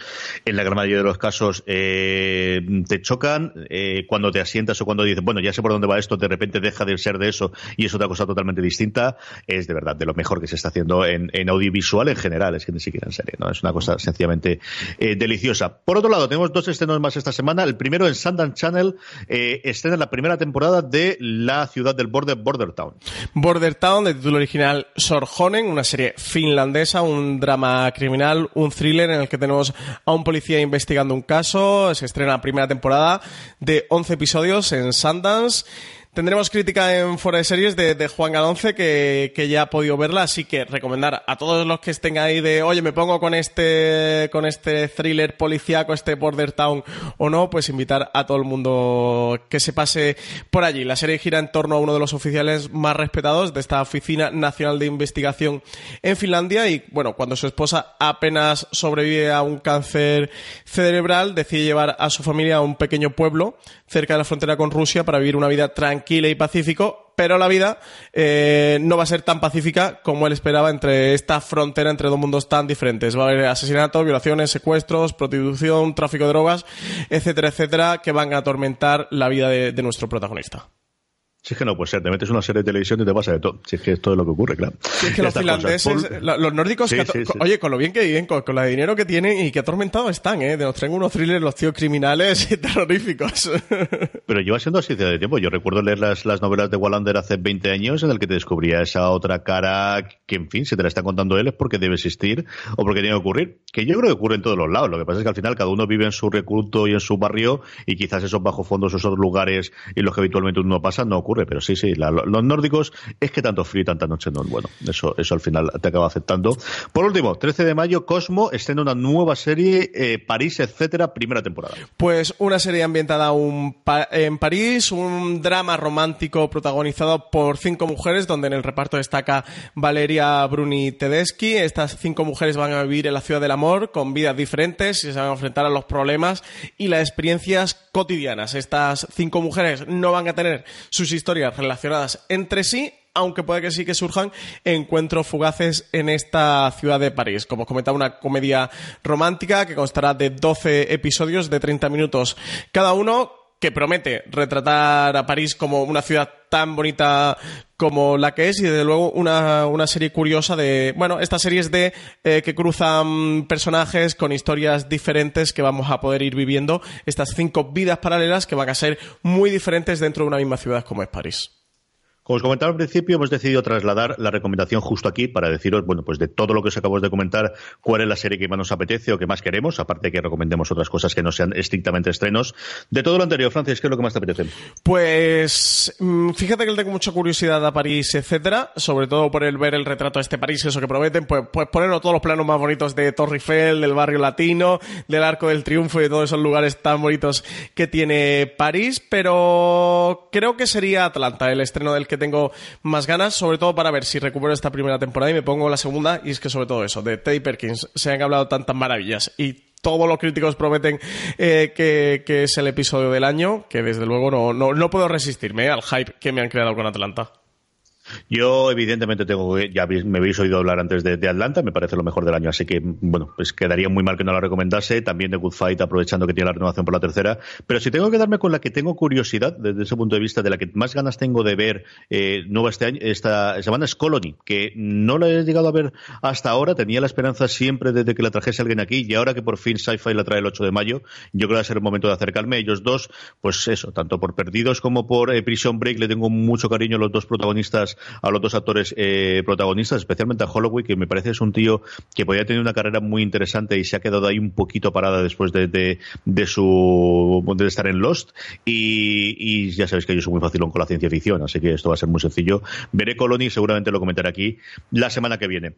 en la gran mayoría de los casos, eh, te chocan. Eh, cuando te asientas o cuando dices, bueno, ya sé por dónde va esto, de repente deja de ser de eso y es otra cosa totalmente distinta. Es de verdad de lo mejor que se está haciendo en, audiovisual en general, es que ni siquiera en serie, ¿no? Es una cosa sencillamente deliciosa. Por otro lado, tenemos dos estrenos más esta semana el primero en Sundance Channel, eh, estrena la primera temporada de la ciudad del borde, Border Town. Border Town, de título original Sorjonen, una serie finlandesa, un drama criminal, un thriller en el que tenemos a un policía investigando un caso. Se estrena la primera temporada de 11 episodios en Sundance. Tendremos crítica en Fuera de Series de, Juan Galonce, que, ya ha podido verla, así que recomendar a todos los que estén ahí de, oye, me pongo con este, con este thriller policíaco, este Border Town o no, pues invitar a todo el mundo que se pase por allí. La serie gira en torno a uno de los oficiales más respetados de esta Oficina Nacional de Investigación en Finlandia y, bueno, cuando su esposa apenas sobrevive a un cáncer cerebral, decide llevar a su familia a un pequeño pueblo cerca de la frontera con Rusia para vivir una vida tranquila y pacífico, pero la vida eh, no va a ser tan pacífica como él esperaba entre esta frontera entre dos mundos tan diferentes. Va a haber asesinatos, violaciones, secuestros, prostitución, tráfico de drogas, etcétera, etcétera, que van a atormentar la vida de nuestro protagonista. Si es que no puede ser, te metes una serie de televisión y te pasa de todo. Si es que es todo lo que ocurre, claro. Si es que los finlandeses, los nórdicos, oye, con lo bien que viven, con, la de dinero que tienen y qué atormentados están, ¿eh? Nos traen unos thrillers los tíos criminales y terroríficos. Pero lleva siendo así de tiempo. Yo recuerdo leer las, las novelas de Wallander hace 20 años en el que te descubría esa otra cara que, en fin, si te la está contando él es porque debe existir o porque tiene que ocurrir. Que yo creo que ocurre en todos los lados. Lo que pasa es que al final cada uno vive en su recruto y en su barrio y quizás esos bajo fondos, esos lugares y los que habitualmente uno pasa no ocurre pero sí, sí, los nórdicos es que tanto frío y tanta noche no es bueno. Eso, eso al final te acaba aceptando. Por último, 13 de mayo, Cosmo estrena una nueva serie, eh, París, etcétera, primera temporada. Pues una serie ambientada en París, un drama romántico protagonizado por cinco mujeres, donde en el reparto destaca Valeria Bruni Tedeschi. Estas cinco mujeres van a vivir en la ciudad del amor con vidas diferentes y se van a enfrentar a los problemas y las experiencias cotidianas. Estas cinco mujeres no van a tener sus historias relacionadas entre sí, aunque puede que sí que surjan encuentros fugaces en esta ciudad de París. Como os comentaba, una comedia romántica que constará de 12 episodios de 30 minutos cada uno, que promete retratar a París como una ciudad tan bonita como la que es y desde luego una, serie curiosa de, bueno, estas series de eh, que cruzan personajes con historias diferentes que vamos a poder ir viviendo, estas cinco vidas paralelas que van a ser muy diferentes dentro de una misma ciudad como es París. Como os comentaba al principio, hemos decidido trasladar la recomendación justo aquí para deciros, bueno, pues de todo lo que os acabamos de comentar, cuál es la serie que más nos apetece o que más queremos, aparte de que recomendemos otras cosas que no sean estrictamente estrenos. De todo lo anterior, Francis, ¿qué es lo que más te apetece? Pues mm, fíjate que tengo mucha curiosidad a París, etcétera, sobre todo por el ver el retrato de este París, eso que prometen, pues, pues ponerlo todos los planos más bonitos de Torre Eiffel, del barrio latino, del Arco del Triunfo y de todos esos lugares tan bonitos que tiene París, pero creo que sería Atlanta el estreno del que tengo más ganas, sobre todo para ver si recupero esta primera temporada y me pongo la segunda. Y es que sobre todo eso, de Teddy Perkins, se han hablado tantas maravillas y todos los críticos prometen eh, que, es el episodio del año, que desde luego no, no, no puedo resistirme al hype que me han creado con Atlanta. Yo, evidentemente, tengo ya me habéis oído hablar antes de, Atlanta, me parece lo mejor del año, así que, bueno, pues quedaría muy mal que no la recomendase. También de Good Fight, aprovechando que tiene la renovación por la tercera. Pero si tengo que darme con la que tengo curiosidad, desde ese punto de vista, de la que más ganas tengo de ver eh, nueva este año, esta semana es Colony, que no la he llegado a ver hasta ahora. Tenía la esperanza siempre desde que la trajese alguien aquí, y ahora que por fin Sci-Fi la trae el 8 de mayo, yo creo que va a ser el momento de acercarme. Ellos dos, pues eso, tanto por Perdidos como por eh, Prison Break, le tengo mucho cariño a los dos protagonistas, a los dos actores eh, protagonistas, especialmente a Holloway, que me parece es un tío que podía tener una carrera muy interesante y se ha quedado ahí un poquito parada después de, de, su de estar en Lost. Y, ya sabéis que yo soy muy fácil con la ciencia ficción, así que esto va a ser muy sencillo. Veré Colony, seguramente lo comentaré aquí la semana que viene.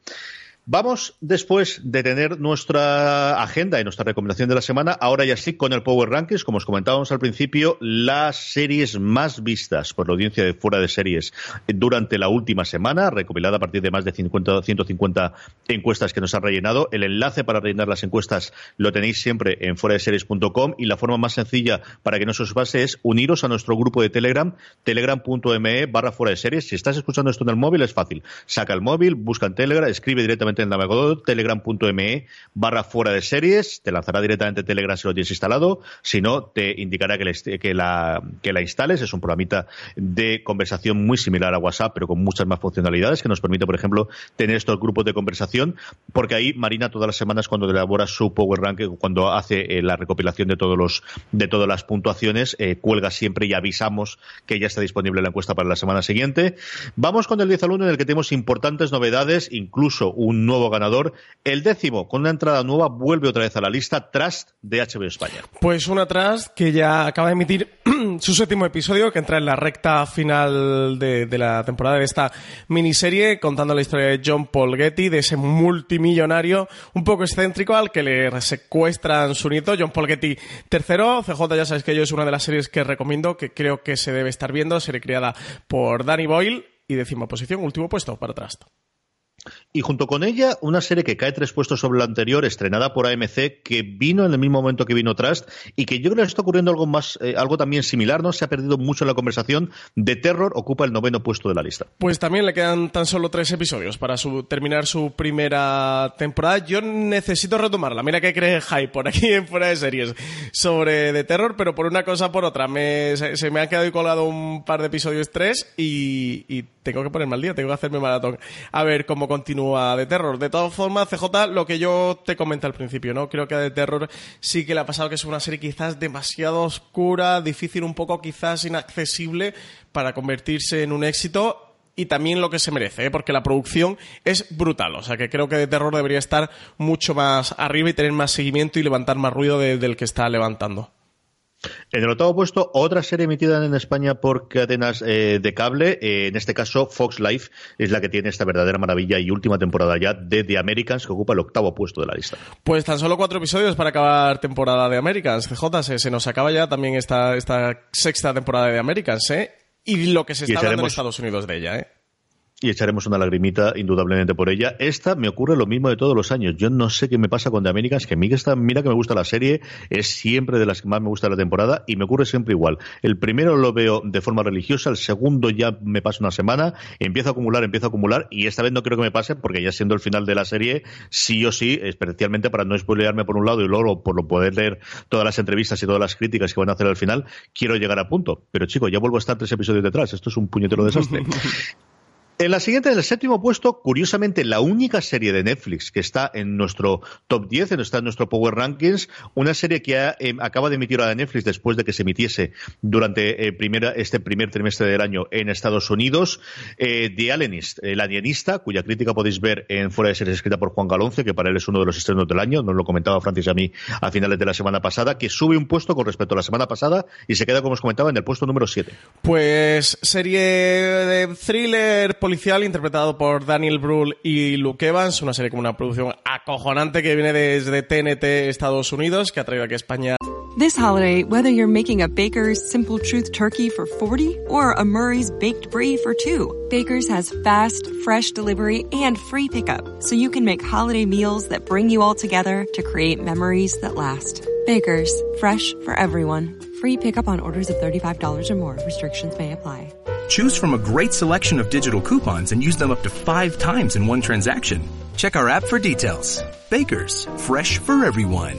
Vamos, después de tener nuestra agenda y nuestra recomendación de la semana, ahora ya sí con el Power Rankings, como os comentábamos al principio, las series más vistas por la audiencia de fuera de series durante la última semana, recopilada a partir de más de 50, 150 encuestas que nos han rellenado. El enlace para rellenar las encuestas lo tenéis siempre en fuera de series.com y la forma más sencilla para que no se os pase es uniros a nuestro grupo de Telegram, telegram.me barra fuera de series. Si estás escuchando esto en el móvil es fácil. Saca el móvil, busca en Telegram, escribe directamente en el navegador telegram.me barra fuera de series, te lanzará directamente Telegram si lo tienes instalado, si no, te indicará que, que, la, que la instales, es un programita de conversación muy similar a WhatsApp, pero con muchas más funcionalidades, que nos permite, por ejemplo, tener estos grupos de conversación, porque ahí Marina todas las semanas cuando elabora su Power Rank, cuando hace eh, la recopilación de todos los de todas las puntuaciones, eh, cuelga siempre y avisamos que ya está disponible la encuesta para la semana siguiente. Vamos con el 10 al 1 en el que tenemos importantes novedades, incluso un nuevo ganador. El décimo, con una entrada nueva, vuelve otra vez a la lista Trust de HBO España. Pues una Trust que ya acaba de emitir su séptimo episodio, que entra en la recta final de, la temporada de esta miniserie, contando la historia de John Paul Getty, de ese multimillonario un poco excéntrico al que le secuestran su nieto, John Paul Getty tercero. CJ, ya sabéis que yo es una de las series que recomiendo, que creo que se debe estar viendo, serie creada por Danny Boyle y décima posición, último puesto para Trust. Y junto con ella, una serie que cae tres puestos sobre la anterior, estrenada por AMC, que vino en el mismo momento que vino Trust, y que yo creo que está ocurriendo algo más, eh, algo también similar, ¿no? Se ha perdido mucho la conversación. De Terror ocupa el noveno puesto de la lista. Pues también le quedan tan solo tres episodios para terminar su primera temporada. Yo necesito retomarla. Mira que cree hype por aquí en fuera de series sobre The Terror, pero por una cosa por otra. se, me han quedado colgado un par de episodios tres y, y tengo que ponerme al día, tengo que hacerme maratón. A ver cómo continúa de terror. De todas formas, CJ, lo que yo te comenté al principio, ¿no? Creo que de terror sí que le ha pasado que es una serie quizás demasiado oscura, difícil, un poco quizás inaccesible para convertirse en un éxito y también lo que se merece, ¿eh? porque la producción es brutal. O sea que creo que de terror debería estar mucho más arriba y tener más seguimiento y levantar más ruido del que está levantando. En el octavo puesto, otra serie emitida en España por cadenas eh, de cable, eh, en este caso Fox Life, es la que tiene esta verdadera maravilla y última temporada ya de The Americans, que ocupa el octavo puesto de la lista. Pues tan solo cuatro episodios para acabar temporada de Americans. CJ, se, nos acaba ya también esta, esta sexta temporada de Americans, ¿eh? Y lo que se está hablando en Estados Unidos de ella, ¿eh? Y echaremos una lagrimita indudablemente por ella. Esta me ocurre lo mismo de todos los años. Yo no sé qué me pasa con The Americans, que mira, mira que me gusta la serie, es siempre de las que más me gusta la temporada y me ocurre siempre igual. El primero lo veo de forma religiosa, el segundo ya me pasa una semana, empiezo a acumular, empiezo a acumular y esta vez no creo que me pase porque ya siendo el final de la serie, sí o sí, especialmente para no spoilearme por un lado y luego por lo poder leer todas las entrevistas y todas las críticas que van a hacer al final, quiero llegar a punto. Pero chico, ya vuelvo a estar tres episodios detrás. Esto es un puñetero desastre. En la siguiente, en el séptimo puesto, curiosamente, la única serie de Netflix que está en nuestro top 10, está en nuestro Power Rankings, una serie que eh, acaba de emitir a Netflix después de que se emitiese durante eh, este primer trimestre del año en Estados Unidos, eh, The Alienist, el alienista, cuya crítica podéis ver en Fuera de Series escrita por Juan Galonce, que para él es uno de los estrenos del año, nos lo comentaba Francis a mí a finales de la semana pasada, que sube un puesto con respecto a la semana pasada y se queda, como os comentaba, en el puesto número 7. Pues serie de thriller policial interpretado por Daniel Brühl y Luke Evans, una serie con una producción acojonante que viene desde TNT Estados Unidos, que ha traído aquí a España. This holiday, whether you're making a Baker's Simple Truth turkey for 40 or a Murray's baked brie for 2, Baker's has fast, fresh delivery and free pickup, so you can make holiday meals that bring you all together to create memories that last. Baker's, fresh for everyone. Free pickup on orders of $35 or more. Restrictions may apply. Choose from a great selection of digital coupons and use them up to five times in one transaction. Check our app for details. Bakers, fresh for everyone.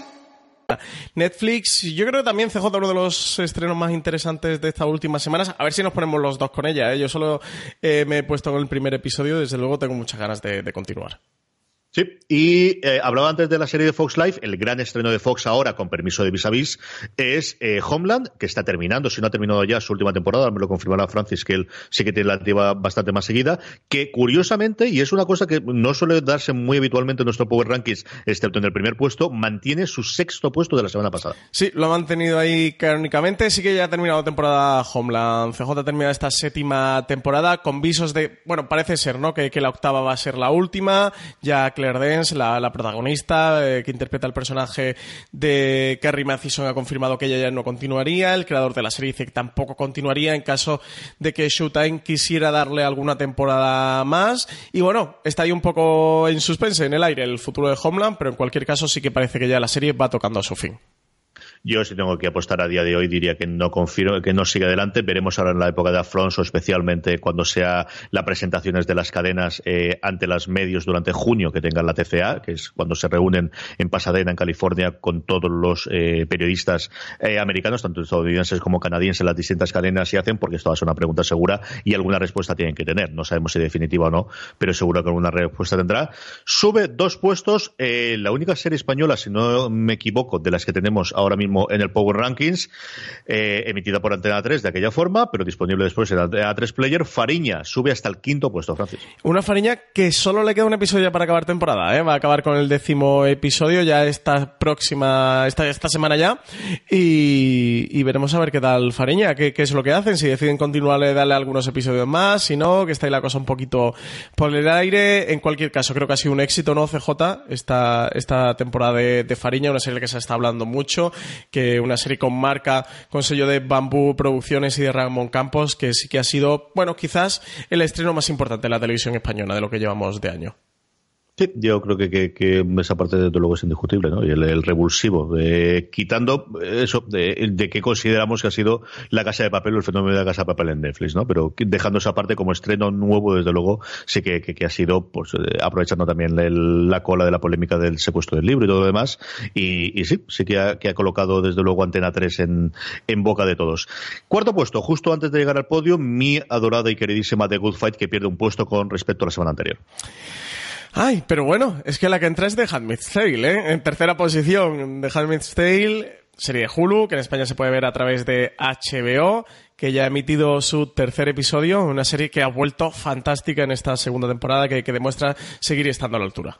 Netflix, yo creo que también CJ uno de los estrenos más interesantes de estas últimas semanas. A ver si nos ponemos los dos con ella. ¿eh? Yo solo eh, me he puesto con el primer episodio, desde luego tengo muchas ganas de continuar. Sí, y eh, hablaba antes de la serie de Fox Life, el gran estreno de Fox ahora, con permiso de Vis a Vis, es eh, Homeland, que está terminando, si no ha terminado ya su última temporada, me lo confirmará Francis, que él sí que tiene la activa bastante más seguida, que curiosamente, y es una cosa que no suele darse muy habitualmente en nuestro Power Rankings, excepto en el primer puesto, mantiene su sexto puesto de la semana pasada. Sí, lo ha mantenido ahí canónicamente, sí que ya ha terminado temporada Homeland, CJ ha terminado esta séptima temporada con visos de, bueno, parece ser, ¿no?, que, que la octava va a ser la última, ya Claire Danes, la, protagonista eh, que interpreta el personaje de Carrie Mathison, ha confirmado que ella ya no continuaría. El creador de la serie dice que tampoco continuaría en caso de que Showtime quisiera darle alguna temporada más. Y bueno, está ahí un poco en suspense, en el aire, el futuro de Homeland, pero en cualquier caso sí que parece que ya la serie va tocando a su fin. Yo si tengo que apostar a día de hoy diría que no confío, que no sigue adelante. Veremos ahora en la época de Afronso, especialmente cuando sea las presentaciones de las cadenas eh, ante los medios durante junio que tengan la TCA, que es cuando se reúnen en Pasadena, en California, con todos los eh, periodistas eh, americanos, tanto estadounidenses como canadienses, las distintas cadenas y hacen, porque esto va a ser una pregunta segura y alguna respuesta tienen que tener. No sabemos si definitiva o no, pero seguro que alguna respuesta tendrá. Sube dos puestos, la única serie española, si no me equivoco, de las que tenemos ahora mismo en el Power Rankings, eh, emitida por Antena 3 de aquella forma, pero disponible después en Antena 3 Player. Fariña sube hasta el quinto puesto, Francis. Una Fariña que solo le queda un episodio para acabar temporada, ¿eh? va a acabar con el décimo episodio ya esta próxima, esta, esta semana ya, y, veremos a ver qué tal Fariña, qué, es lo que hacen, si deciden continuarle, darle algunos episodios más, si no, que está ahí la cosa un poquito por el aire. En cualquier caso, creo que ha sido un éxito, ¿no, CJ? Esta, esta temporada de, de Fariña, una serie que se está hablando mucho, que una serie con marca, con sello de Bambú Producciones y de Ramón Campos, que sí que ha sido, bueno, quizás el estreno más importante de la televisión española de lo que llevamos de año. Sí, yo creo que, que, esa parte de luego es indiscutible, ¿no? Y el, revulsivo, quitando eso de, de qué consideramos que ha sido la Casa de Papel o el fenómeno de la Casa de Papel en Netflix, ¿no? Pero dejando esa parte como estreno nuevo, desde luego, sí que, que ha sido, pues, eh, aprovechando también la cola de la polémica del secuestro del libro y todo lo demás. Y, sí, sí que ha, que ha, colocado, desde luego, Antena 3 en, en boca de todos. Cuarto puesto, justo antes de llegar al podio, mi adorada y queridísima The Good Fight, que pierde un puesto con respecto a la semana anterior. Ay, pero bueno, es que la que entra es de Handmaid's Tale, ¿eh? En tercera posición de Handmaid's Tale, serie Hulu, que en España se puede ver a través de HBO, que ya ha emitido su tercer episodio, una serie que ha vuelto fantástica en esta segunda temporada, que, que demuestra seguir estando a la altura.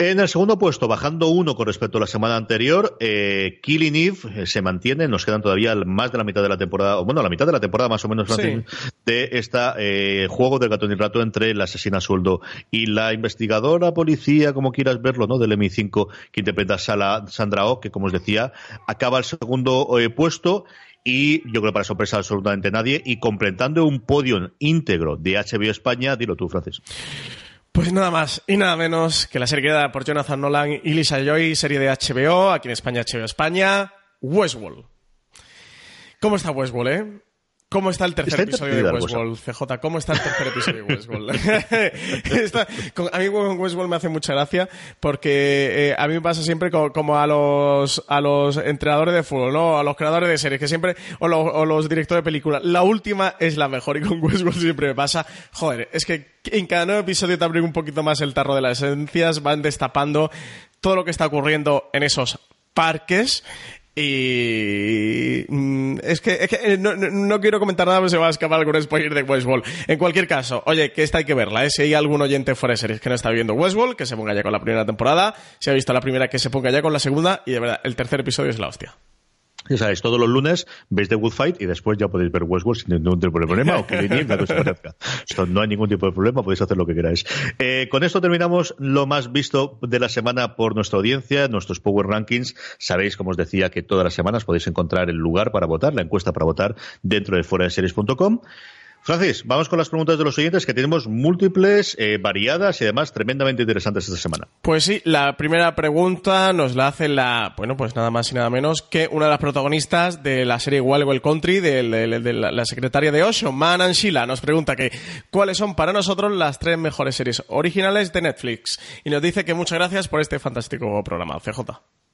En el segundo puesto, bajando uno con respecto a la semana anterior, eh, Killing Eve eh, se mantiene. Nos quedan todavía más de la mitad de la temporada, bueno, la mitad de la temporada más o menos de este juego del gato y rato entre la asesina sueldo y la investigadora policía, como quieras verlo, ¿no? Del MI5 que interpreta Sandra Oh, que como os decía, acaba el segundo puesto y yo creo para sorpresa absolutamente nadie, y completando un podio íntegro de HBO España, dilo tú, Francis. Pues nada más y nada menos que la serie creada por Jonathan Nolan y Lisa Joy, serie de HBO, aquí en España, HBO España, Westworld. ¿Cómo está Westworld, eh? ¿Cómo está el tercer episodio de Westworld, CJ? ¿Cómo está el tercer episodio de Westworld? a mí Westworld me hace mucha gracia porque eh, a mí me pasa siempre como, a los a los entrenadores de fútbol, ¿no? A los creadores de series, que siempre, o, los directores de películas. La última es la mejor y con Westworld siempre me pasa, joder, es que en cada nuevo episodio te abren un poquito más el tarro de las esencias, van destapando todo lo que está ocurriendo en esos parques y mm, es que, es que eh, no, quiero comentar nada, pero se va a escapar algún spoiler de Westworld. En cualquier caso, oye, que esta hay que verla, ¿eh? Si hay algún oyente fuera de series que no está viendo Westworld, que se ponga ya con la primera temporada. Si ha visto la primera, que se ponga ya con la segunda. Y de verdad, el tercer episodio es la hostia. Ya sabéis, todos los lunes veis The Good Fight y después ya podéis ver Westworld sin ningún tipo de problema o que Esto no hay ningún tipo de problema, podéis hacer lo que queráis. Eh, con esto terminamos lo más visto de la semana por nuestra audiencia, nuestros Power Rankings. Sabéis, como os decía, que todas las semanas podéis encontrar el lugar para votar, la encuesta para votar dentro de fuera de series.com. Francis, vamos con las preguntas de los oyentes que tenemos múltiples, eh, variadas y además tremendamente interesantes esta semana. Pues sí, la primera pregunta nos la hace la, bueno, pues nada más y nada menos que una de las protagonistas de la serie Wild Country, de, la, secretaria de Osho, Man Sheila, nos pregunta que cuáles son para nosotros las tres mejores series originales de Netflix. Y nos dice que muchas gracias por este fantástico programa, CJ.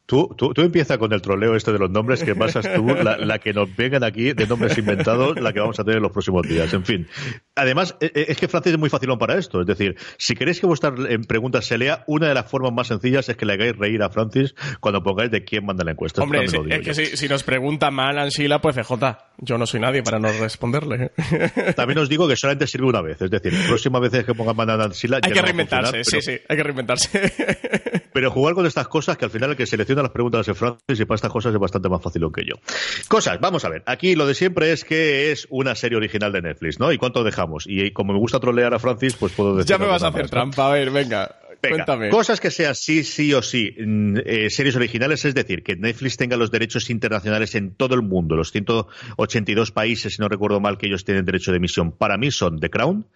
Tú, tú, tú empieza con el troleo este de los nombres que pasas tú, la, que nos vengan aquí de nombres inventados, la que vamos a tener en los próximos días. En fin. Además, e, e, es que Francis es muy fácil para esto. Es decir, si queréis que vuestra pregunta se lea, una de las formas más sencillas es que le hagáis reír a Francis cuando pongáis de quién manda la encuesta. Hombre, es que si, nos pregunta mal Ansila, pues CJ, yo no soy nadie para no responderle. También os digo que solamente sirve una vez. Es decir, próxima vez que pongan Manan Ansila... Hay que reinventarse, sí, sí, hay que reinventarse. Pero jugar con estas cosas que al final el que selecciona las preguntas de Francis y para estas cosas es bastante más fácil que yo. Cosas, vamos a ver. Aquí lo de siempre es que es una serie original de Netflix, ¿no? ¿Y cuánto dejamos? Y como me gusta trolear a Francis, pues puedo decir. Ya me vas a hacer trampa, a ver, venga. Cuéntame. Cosas que sean sí, sí o sí mm, eh, series originales, es decir, que Netflix tenga los derechos internacionales en todo el mundo, los 182 países, si no recuerdo mal, que ellos tienen derecho de emisión, para mí son The Crown,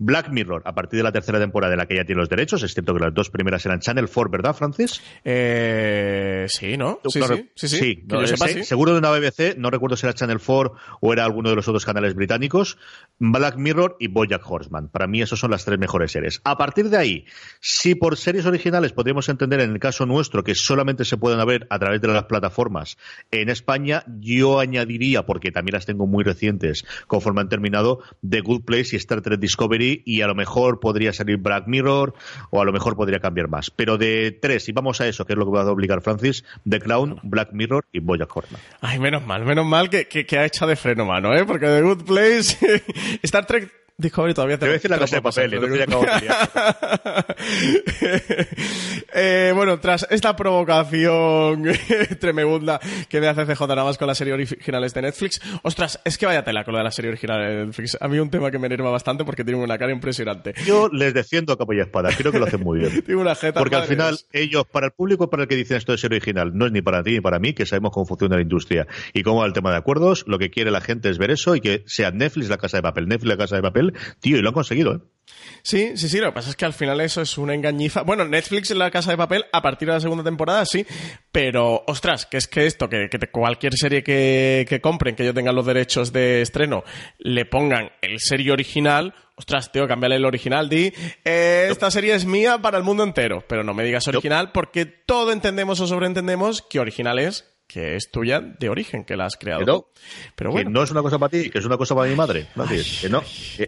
Black Mirror, a partir de la tercera temporada de la que ya tiene los derechos, excepto que las dos primeras eran Channel 4, ¿verdad, Francis? Eh, sí, ¿no? Sí, sí, sí, sí, Seguro de una BBC, no recuerdo si era Channel 4 o era alguno de los otros canales británicos, Black Mirror y Bojack Horseman. Para mí, esas son las tres mejores series. A partir de ahí, si por series originales podemos entender en el caso nuestro que solamente se pueden ver a través de las plataformas en España, yo añadiría, porque también las tengo muy recientes, conforme han terminado, The Good Place y Star Trek Discovery y a lo mejor podría salir Black Mirror o a lo mejor podría cambiar más. Pero de tres, y vamos a eso, que es lo que va a obligar Francis, The Clown, Black Mirror y Boya Horseman. Ay, menos mal, menos mal que, que, ha hecho de freno mano, ¿eh? Porque The Good Place, Star Trek Discovery todavía te, voy a decir la casa de papel, entonces acabo eh, Bueno, tras esta provocación tremenda que me hace CJ nada más con las series originales de Netflix, ostras, es que vaya tela con lo de la serie original de Netflix. A mí un tema que me enerva bastante porque tiene una cara impresionante. Yo les defiendo a capa y espada, creo que lo hacen muy bien. tiene una jeta, porque al final, ellos, para el público para el que dicen esto de serie original, no es ni para ti ni para mí, que sabemos cómo funciona la industria y cómo va el tema de acuerdos, lo que quiere la gente es ver eso y que sea Netflix la casa de papel, Netflix la casa de papel tío, y lo han conseguido, ¿eh? Sí, sí, sí, lo que pasa es que al final eso es una engañiza. Bueno, Netflix en la casa de papel, a partir de la segunda temporada, sí, pero ostras, que es que esto, que, cualquier serie que, compren, que ellos tengan los derechos de estreno, le pongan el serie original, ostras, tío, cambiarle el original, di, eh, esta serie es mía para el mundo entero, pero no me digas original porque todo entendemos o sobreentendemos que original es que es tuya de origen, que la has creado. Pero, bueno. Que no es una cosa para ti, que es una cosa para mi madre. No, que no.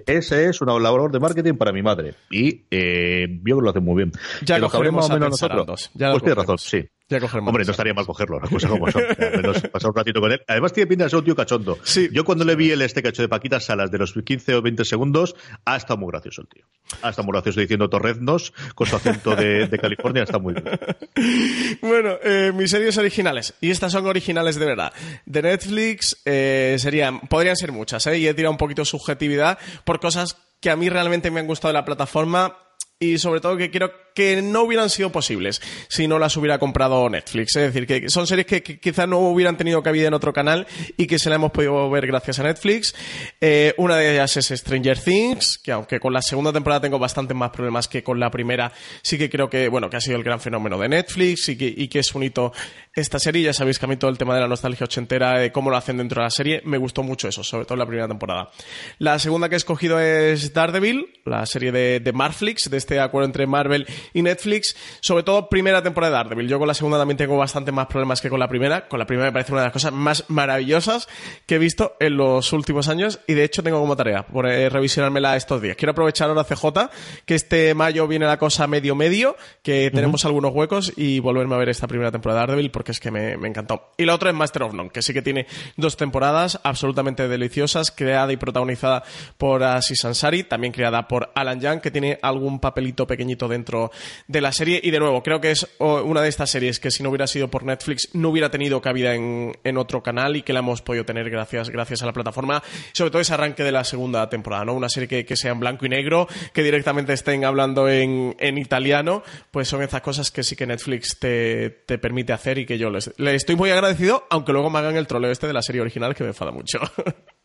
ese es una labor de marketing para mi madre. Y eh, yo creo que lo hace muy bien. Ya lo cogeremos más o menos nosotros. Ya pues tienes razón, sí. Hombre, no estaría mal cogerlo, las cosas como son. menos pasar un ratito con él. Además, tiene pinta de ser un tío cachondo. Sí. Yo cuando le vi el este cacho de Paquita Salas de los 15 o 20 segundos, ha estado muy gracioso el tío. Ha estado muy gracioso diciendo torreznos con su acento de, California, está muy bien. Bueno, eh, mis series originales, y estas son originales de verdad. De Netflix eh, serían, podrían ser muchas, ¿eh? y he tirado un poquito subjetividad por cosas que a mí realmente me han gustado de la plataforma y sobre todo que quiero que no hubieran sido posibles si no las hubiera comprado Netflix. Es decir, que son series que, quizás no hubieran tenido cabida en otro canal y que se la hemos podido ver gracias a Netflix. Eh, una de ellas es Stranger Things, que aunque con la segunda temporada tengo bastantes más problemas que con la primera, sí que creo que, bueno, que ha sido el gran fenómeno de Netflix y que, que es un hito esta serie. Ya sabéis que a mí todo el tema de la nostalgia ochentera, de cómo lo hacen dentro de la serie, me gustó mucho eso, sobre todo en la primera temporada. La segunda que he escogido es Daredevil, la serie de, de Marflix, de este acuerdo entre Marvel y Netflix, sobre todo primera temporada de Daredevil. Yo con la segunda también tengo bastante más problemas que con la primera. Con la primera me parece una de las cosas más maravillosas que he visto en los últimos años y de hecho tengo como tarea por eh, revisionármela estos días. Quiero aprovechar ahora CJ, que este mayo viene la cosa medio medio, que tenemos algunos huecos y volverme a ver esta primera temporada de Daredevil porque es que me, encantó. Y la otra es Master of None, que sí que tiene dos temporadas absolutamente deliciosas, creada y protagonizada por Aziz Ansari, también creada por Alan Young, que tiene algún papelito pequeñito dentro de la serie. Y de nuevo, creo que es una de estas series que si no hubiera sido por Netflix no hubiera tenido cabida en, otro canal y que la hemos podido tener gracias, gracias a la plataforma. Sobre todo ese arranque de la segunda temporada, ¿no? Una serie que, sea en blanco y negro, que directamente estén hablando en, italiano, pues son esas cosas que sí que Netflix te, permite hacer y que yo les, le estoy muy agradecido, aunque luego me hagan el troleo este de la serie original que me enfada mucho.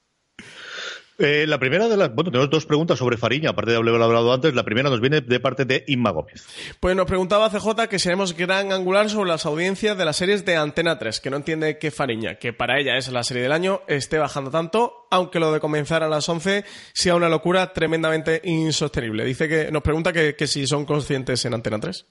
Eh, la primera de las. Bueno, tenemos dos preguntas sobre Fariña, aparte de haberlo hablado antes. La primera nos viene de parte de Inma Gómez. Pues nos preguntaba CJ que seremos gran angular sobre las audiencias de las series de Antena 3, que no entiende que Fariña, que para ella es la serie del año, esté bajando tanto, aunque lo de comenzar a las 11 sea una locura tremendamente insostenible. Dice que nos pregunta que, que si son conscientes en Antena 3.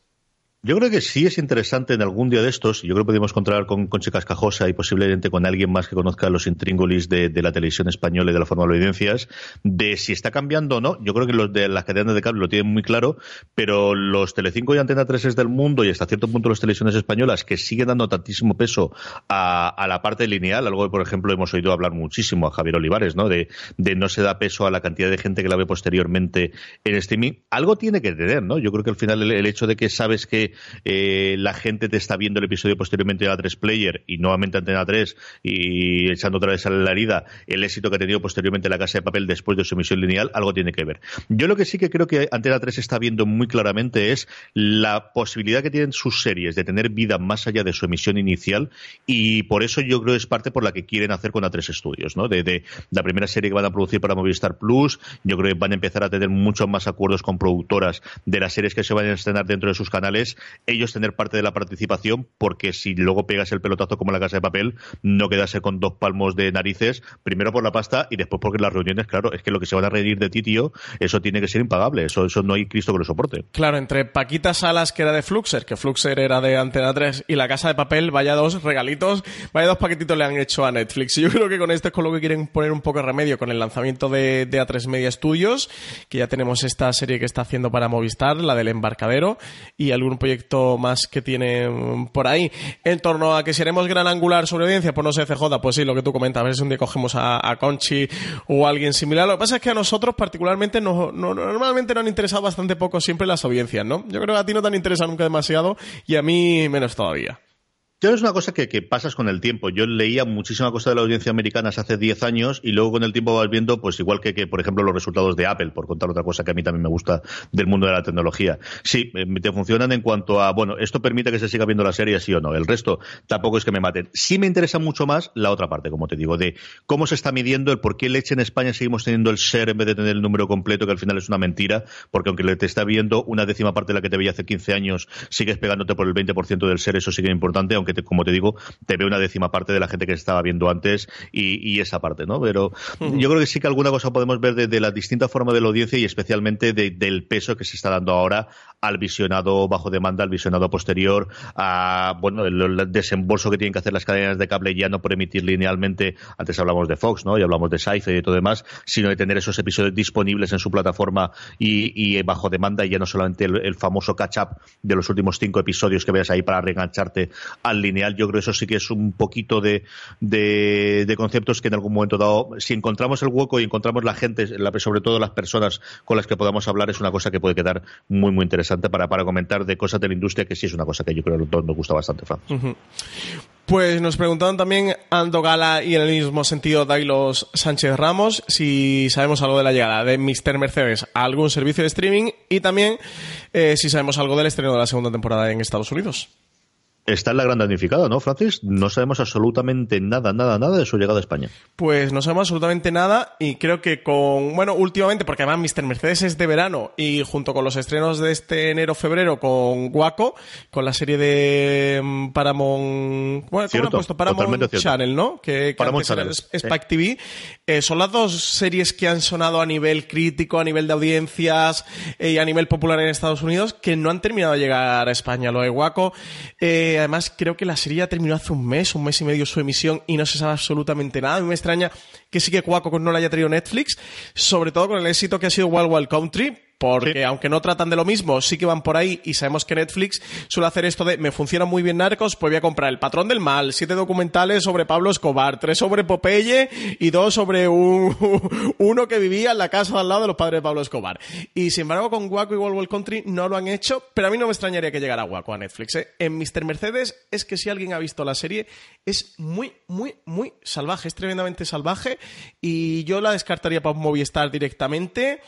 Yo creo que sí es interesante en algún día de estos, yo creo que podemos encontrar con Conche Cascajosa y posiblemente con alguien más que conozca los intríngulis de, la televisión española y de la forma de audiencias, de si está cambiando o no. Yo creo que los de las cadenas de cable lo tienen muy claro, pero los Telecinco y Antena 3 es del mundo y hasta cierto punto las televisiones españolas que siguen dando tantísimo peso a, la parte lineal, algo que por ejemplo hemos oído hablar muchísimo a Javier Olivares, ¿no? De, no se da peso a la cantidad de gente que la ve posteriormente en streaming. Algo tiene que tener, ¿no? Yo creo que al final el hecho de que sabes que eh, la gente te está viendo el episodio posteriormente a 3 Player y nuevamente Antena 3 y echando otra vez a la herida el éxito que ha tenido posteriormente la Casa de Papel después de su emisión lineal, algo tiene que ver. Yo lo que sí que creo que Antena 3 está viendo muy claramente es la posibilidad que tienen sus series de tener vida más allá de su emisión inicial y por eso yo creo que es parte por la que quieren hacer con A3 Studios, ¿no? De, la primera serie que van a producir para Movistar Plus, yo creo que van a empezar a tener muchos más acuerdos con productoras de las series que se vayan a estrenar dentro de sus canales ellos tener parte de la participación, porque si luego pegas el pelotazo como la casa de papel, no quedase con dos palmos de narices, primero por la pasta y después porque las reuniones, claro, es que lo que se van a reír de ti, tío, eso tiene que ser impagable, eso, eso no hay Cristo que lo soporte. Claro, entre Paquita Salas, que era de Fluxer, que Fluxer era de Antena 3, y la casa de papel, vaya dos regalitos, vaya dos paquetitos le han hecho a Netflix. Y yo creo que con esto es con lo que quieren poner un poco de remedio, con el lanzamiento de, de A3 Media Studios, que ya tenemos esta serie que está haciendo para Movistar, la del embarcadero, y algún proyecto más que tiene por ahí. En torno a que seremos gran angular sobre audiencia, pues no sé, CJ, pues sí, lo que tú comentas, a ver si un día cogemos a, Conchi o alguien similar. Lo que pasa es que a nosotros particularmente no, normalmente nos han interesado bastante poco siempre las audiencias, ¿no? Yo creo que a ti no te han interesado nunca demasiado y a mí menos todavía es una cosa que, pasas con el tiempo. Yo leía muchísima cosa de la audiencia americana hace 10 años y luego con el tiempo vas viendo, pues igual que, que, por ejemplo, los resultados de Apple, por contar otra cosa que a mí también me gusta del mundo de la tecnología. Sí, eh, te funcionan en cuanto a, bueno, esto permite que se siga viendo la serie, sí o no. El resto tampoco es que me maten. Sí me interesa mucho más la otra parte, como te digo, de cómo se está midiendo el por qué leche en España seguimos teniendo el ser en vez de tener el número completo, que al final es una mentira, porque aunque te está viendo una décima parte de la que te veía hace 15 años, sigues pegándote por el 20% del ser, eso sigue importante, aunque como te digo, te ve una décima parte de la gente que se estaba viendo antes y, esa parte, ¿no? Pero yo creo que sí que alguna cosa podemos ver de, la distinta forma de la audiencia y especialmente del peso que se está dando ahora al visionado bajo demanda, al visionado posterior, a bueno, el, desembolso que tienen que hacer las cadenas de cable ya no por emitir linealmente, antes hablamos de Fox, ¿no? Y hablamos de Sci-Fi y todo demás, sino de tener esos episodios disponibles en su plataforma y, bajo demanda y ya no solamente el, famoso catch-up de los últimos cinco episodios que veas ahí para reengancharte al lineal. Yo creo que eso sí que es un poquito de, de, conceptos que en algún momento dado, si encontramos el hueco y encontramos la gente, sobre todo las personas con las que podamos hablar, es una cosa que puede quedar muy, muy interesante para, para comentar de cosas de la industria, que sí es una cosa que yo creo que nos gusta bastante, Fran. Pues nos preguntaron también Ando Gala y en el mismo sentido Dailos Sánchez Ramos si sabemos algo de la llegada de Mr. Mercedes a algún servicio de streaming y también eh, si sabemos algo del estreno de la segunda temporada en Estados Unidos. Está en la gran damnificada, ¿no, Francis? No sabemos absolutamente nada, nada, nada de su llegada a España. Pues no sabemos absolutamente nada y creo que con, bueno, últimamente, porque además Mr. Mercedes es de verano y junto con los estrenos de este enero-febrero con Guaco, con la serie de mm, Paramount, bueno, ¿cómo han puesto? Paramount Channel, ¿no? Que, Paramount Channel, Spike TV. Eh, son las dos series que han sonado a nivel crítico, a nivel de audiencias eh, y a nivel popular en Estados Unidos que no han terminado de llegar a España. Lo de Guaco, eh, además creo que la serie ya terminó hace un mes, un mes y medio su emisión y no se sabe absolutamente nada. A mí me extraña que sí que Cuaco no la haya traído Netflix, sobre todo con el éxito que ha sido Wild Wild Country, porque aunque no tratan de lo mismo, sí que van por ahí y sabemos que Netflix suele hacer esto de me funciona muy bien Narcos, pues voy a comprar El Patrón del Mal, siete documentales sobre Pablo Escobar, tres sobre Popeye y dos sobre un, uno que vivía en la casa al lado de los padres de Pablo Escobar. Y sin embargo con Waco y World Country no lo han hecho, pero a mí no me extrañaría que llegara Waco a Netflix. ¿eh? En Mr. Mercedes es que si alguien ha visto la serie es muy, muy, muy salvaje, es tremendamente salvaje y yo la descartaría para Movistar directamente.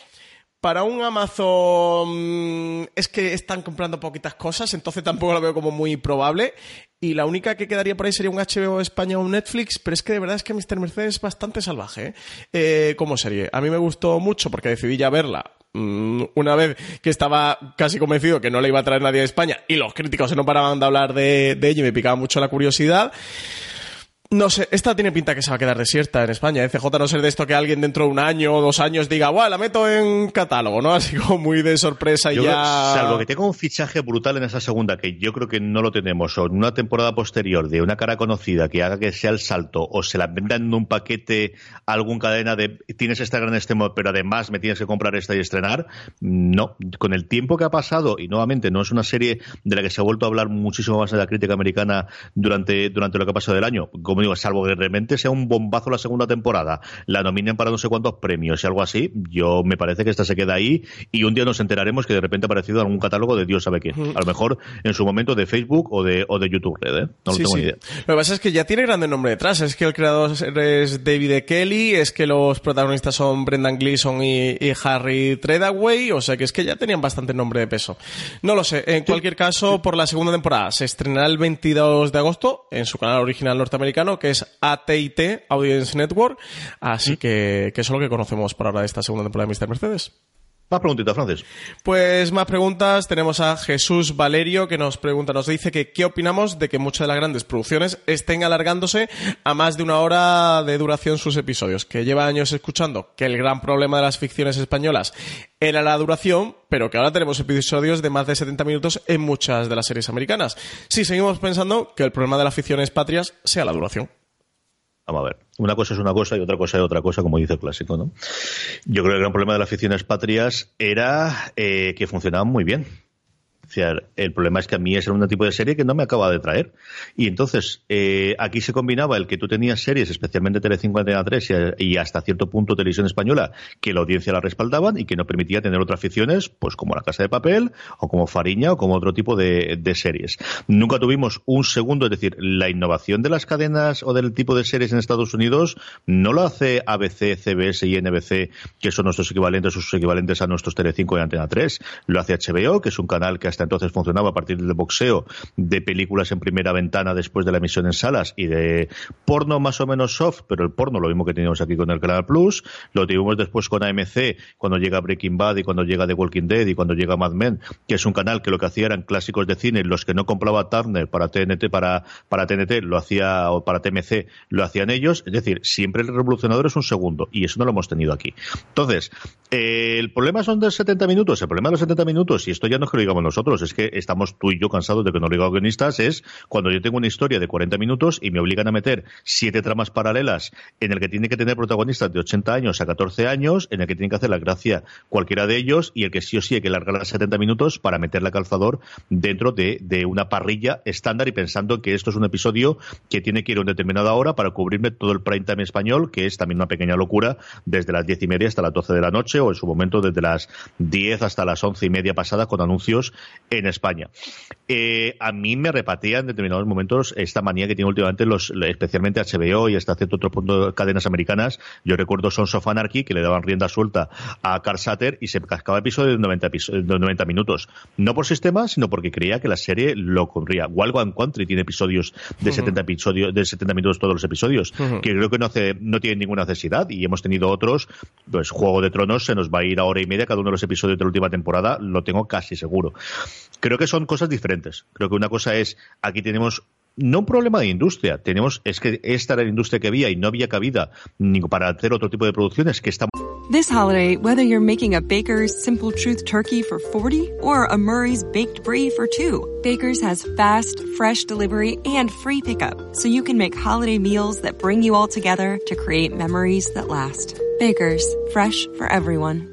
Para un Amazon es que están comprando poquitas cosas, entonces tampoco lo veo como muy probable. Y la única que quedaría por ahí sería un HBO España o un Netflix, pero es que de verdad es que Mr. Mercedes es bastante salvaje ¿eh? Eh, como serie. A mí me gustó mucho porque decidí ya verla mm, una vez que estaba casi convencido que no le iba a traer nadie a España y los críticos se no paraban de hablar de, de ella y me picaba mucho la curiosidad. No sé, esta tiene pinta que se va a quedar desierta en España. ¿eh? CJ no ser de esto que alguien dentro de un año o dos años diga, ¡guau! La meto en catálogo, ¿no? Así como muy de sorpresa y ya. salvo que tenga un fichaje brutal en esa segunda, que yo creo que no lo tenemos, o en una temporada posterior de una cara conocida que haga que sea el salto, o se la vendan en un paquete a algún cadena de tienes esta gran extremo, pero además me tienes que comprar esta y estrenar. No. Con el tiempo que ha pasado, y nuevamente no es una serie de la que se ha vuelto a hablar muchísimo más en la crítica americana durante, durante lo que ha pasado del año como digo, salvo que realmente sea un bombazo la segunda temporada, la nominen para no sé cuántos premios y algo así, yo me parece que esta se queda ahí y un día nos enteraremos que de repente ha aparecido algún catálogo de Dios sabe qué. A lo mejor en su momento de Facebook o de, o de YouTube Red, ¿eh? No lo tengo ni idea. Lo que pasa es que ya tiene grande nombre detrás, es que el creador es David e. Kelly, es que los protagonistas son Brendan Gleeson y, Harry Treadaway, o sea que es que ya tenían bastante nombre de peso. No lo sé, en cualquier caso, por la segunda temporada se estrenará el 22 de agosto en su canal original norteamericano que es AT&T, Audience Network. Así que, que eso es lo que conocemos por ahora de esta segunda temporada de Mr. Mercedes. Más preguntitas, Francis. Pues más preguntas. Tenemos a Jesús Valerio que nos pregunta, nos dice que qué opinamos de que muchas de las grandes producciones estén alargándose a más de una hora de duración sus episodios. Que lleva años escuchando que el gran problema de las ficciones españolas era la duración, pero que ahora tenemos episodios de más de 70 minutos en muchas de las series americanas. Sí, seguimos pensando que el problema de las ficciones patrias sea la duración. Vamos a ver, una cosa es una cosa y otra cosa es otra cosa, como dice el clásico, ¿no? Yo creo que el gran problema de las aficiones patrias era eh, que funcionaban muy bien el problema es que a mí es un tipo de serie que no me acaba de traer. Y entonces, eh, aquí se combinaba el que tú tenías series, especialmente Telecinco Antena 3 y, hasta cierto punto Televisión Española, que la audiencia la respaldaban y que no permitía tener otras aficiones, pues como La Casa de Papel, o como Fariña, o como otro tipo de, series. Nunca tuvimos un segundo, es decir, la innovación de las cadenas o del tipo de series en Estados Unidos no lo hace ABC, CBS y NBC, que son nuestros equivalentes, sus equivalentes a nuestros Telecinco y Antena 3. Lo hace HBO, que es un canal que hasta entonces funcionaba a partir del boxeo, de películas en primera ventana después de la emisión en salas y de porno más o menos soft, pero el porno lo mismo que teníamos aquí con el Canal Plus, lo tuvimos después con AMC cuando llega Breaking Bad y cuando llega The Walking Dead y cuando llega Mad Men, que es un canal que lo que hacía eran clásicos de cine, los que no compraba Turner para TNT para para TNT lo hacía o para TMC lo hacían ellos, es decir, siempre el revolucionador es un segundo y eso no lo hemos tenido aquí. Entonces, eh, el problema son de 70 minutos, el problema de los 70 minutos y esto ya no es que lo digamos nosotros es que estamos tú y yo cansados de que nos digan guionistas, es cuando yo tengo una historia de 40 minutos y me obligan a meter siete tramas paralelas en el que tiene que tener protagonistas de 80 años a 14 años, en el que tiene que hacer la gracia cualquiera de ellos y el que sí o sí hay que largar las 70 minutos para meterle calzador dentro de, una parrilla estándar y pensando que esto es un episodio que tiene que ir a una determinada hora para cubrirme todo el prime time español, que es también una pequeña locura, desde las diez y media hasta las 12 de la noche o en su momento desde las 10 hasta las once y media pasadas con anuncios en España. Eh, a mí me repatía en determinados momentos esta manía que tiene últimamente los, especialmente HBO y hasta cierto otro punto cadenas americanas. Yo recuerdo Sons of Anarchy que le daban rienda suelta a Carl Satter y se cascaba episodio de 90, de 90 minutos. No por sistema, sino porque creía que la serie lo corría. Wild One Country tiene episodios de 70 episodios, de 70 minutos todos los episodios, que creo que no hace, no tienen ninguna necesidad y hemos tenido otros, pues Juego de Tronos se nos va a ir a hora y media cada uno de los episodios de la última temporada, lo tengo casi seguro. Creo que son cosas diferentes. Creo que una cosa es, aquí tenemos no un problema de industria, tenemos, es que esta era la industria que había y no había cabida ni para hacer otro tipo de producciones que estamos. This holiday, whether you're making a Baker's Simple Truth turkey for 40 or a Murray's baked brie for 2, Baker's has fast, fresh delivery and free pickup, so you can make holiday meals that bring you all together to create memories that last. Baker's, fresh for everyone.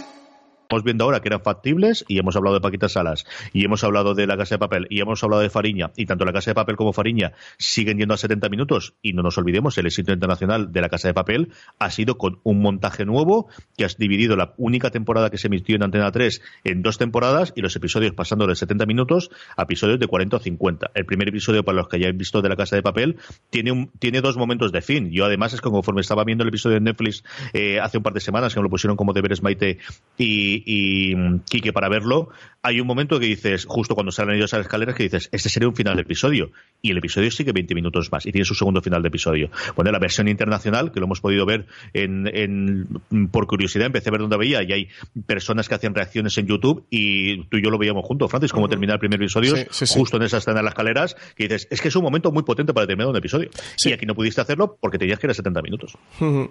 estamos viendo ahora que eran factibles y hemos hablado de Paquita Salas y hemos hablado de la Casa de Papel y hemos hablado de Fariña y tanto la Casa de Papel como Fariña siguen yendo a 70 minutos y no nos olvidemos el éxito internacional de la Casa de Papel ha sido con un montaje nuevo que has dividido la única temporada que se emitió en Antena 3 en dos temporadas y los episodios pasando de 70 minutos a episodios de 40 o 50. El primer episodio para los que hayáis visto de la Casa de Papel tiene un, tiene dos momentos de fin. Yo además es que conforme estaba viendo el episodio de Netflix eh, hace un par de semanas que me lo pusieron como deberes Maite y, y, Quique para verlo, hay un momento que dices, justo cuando salen ellos a las escaleras, que dices, este sería un final de episodio. Y el episodio sigue 20 minutos más y tiene su segundo final de episodio. Bueno, la versión internacional, que lo hemos podido ver en, por curiosidad, empecé a ver dónde veía y hay personas que hacen reacciones en YouTube y tú y yo lo veíamos juntos, Francis, como termina el primer episodio, justo en esa escena de las escaleras, que dices, es que es un momento muy potente para terminar un episodio. Y aquí no pudiste hacerlo porque tenías que ir a 70 minutos.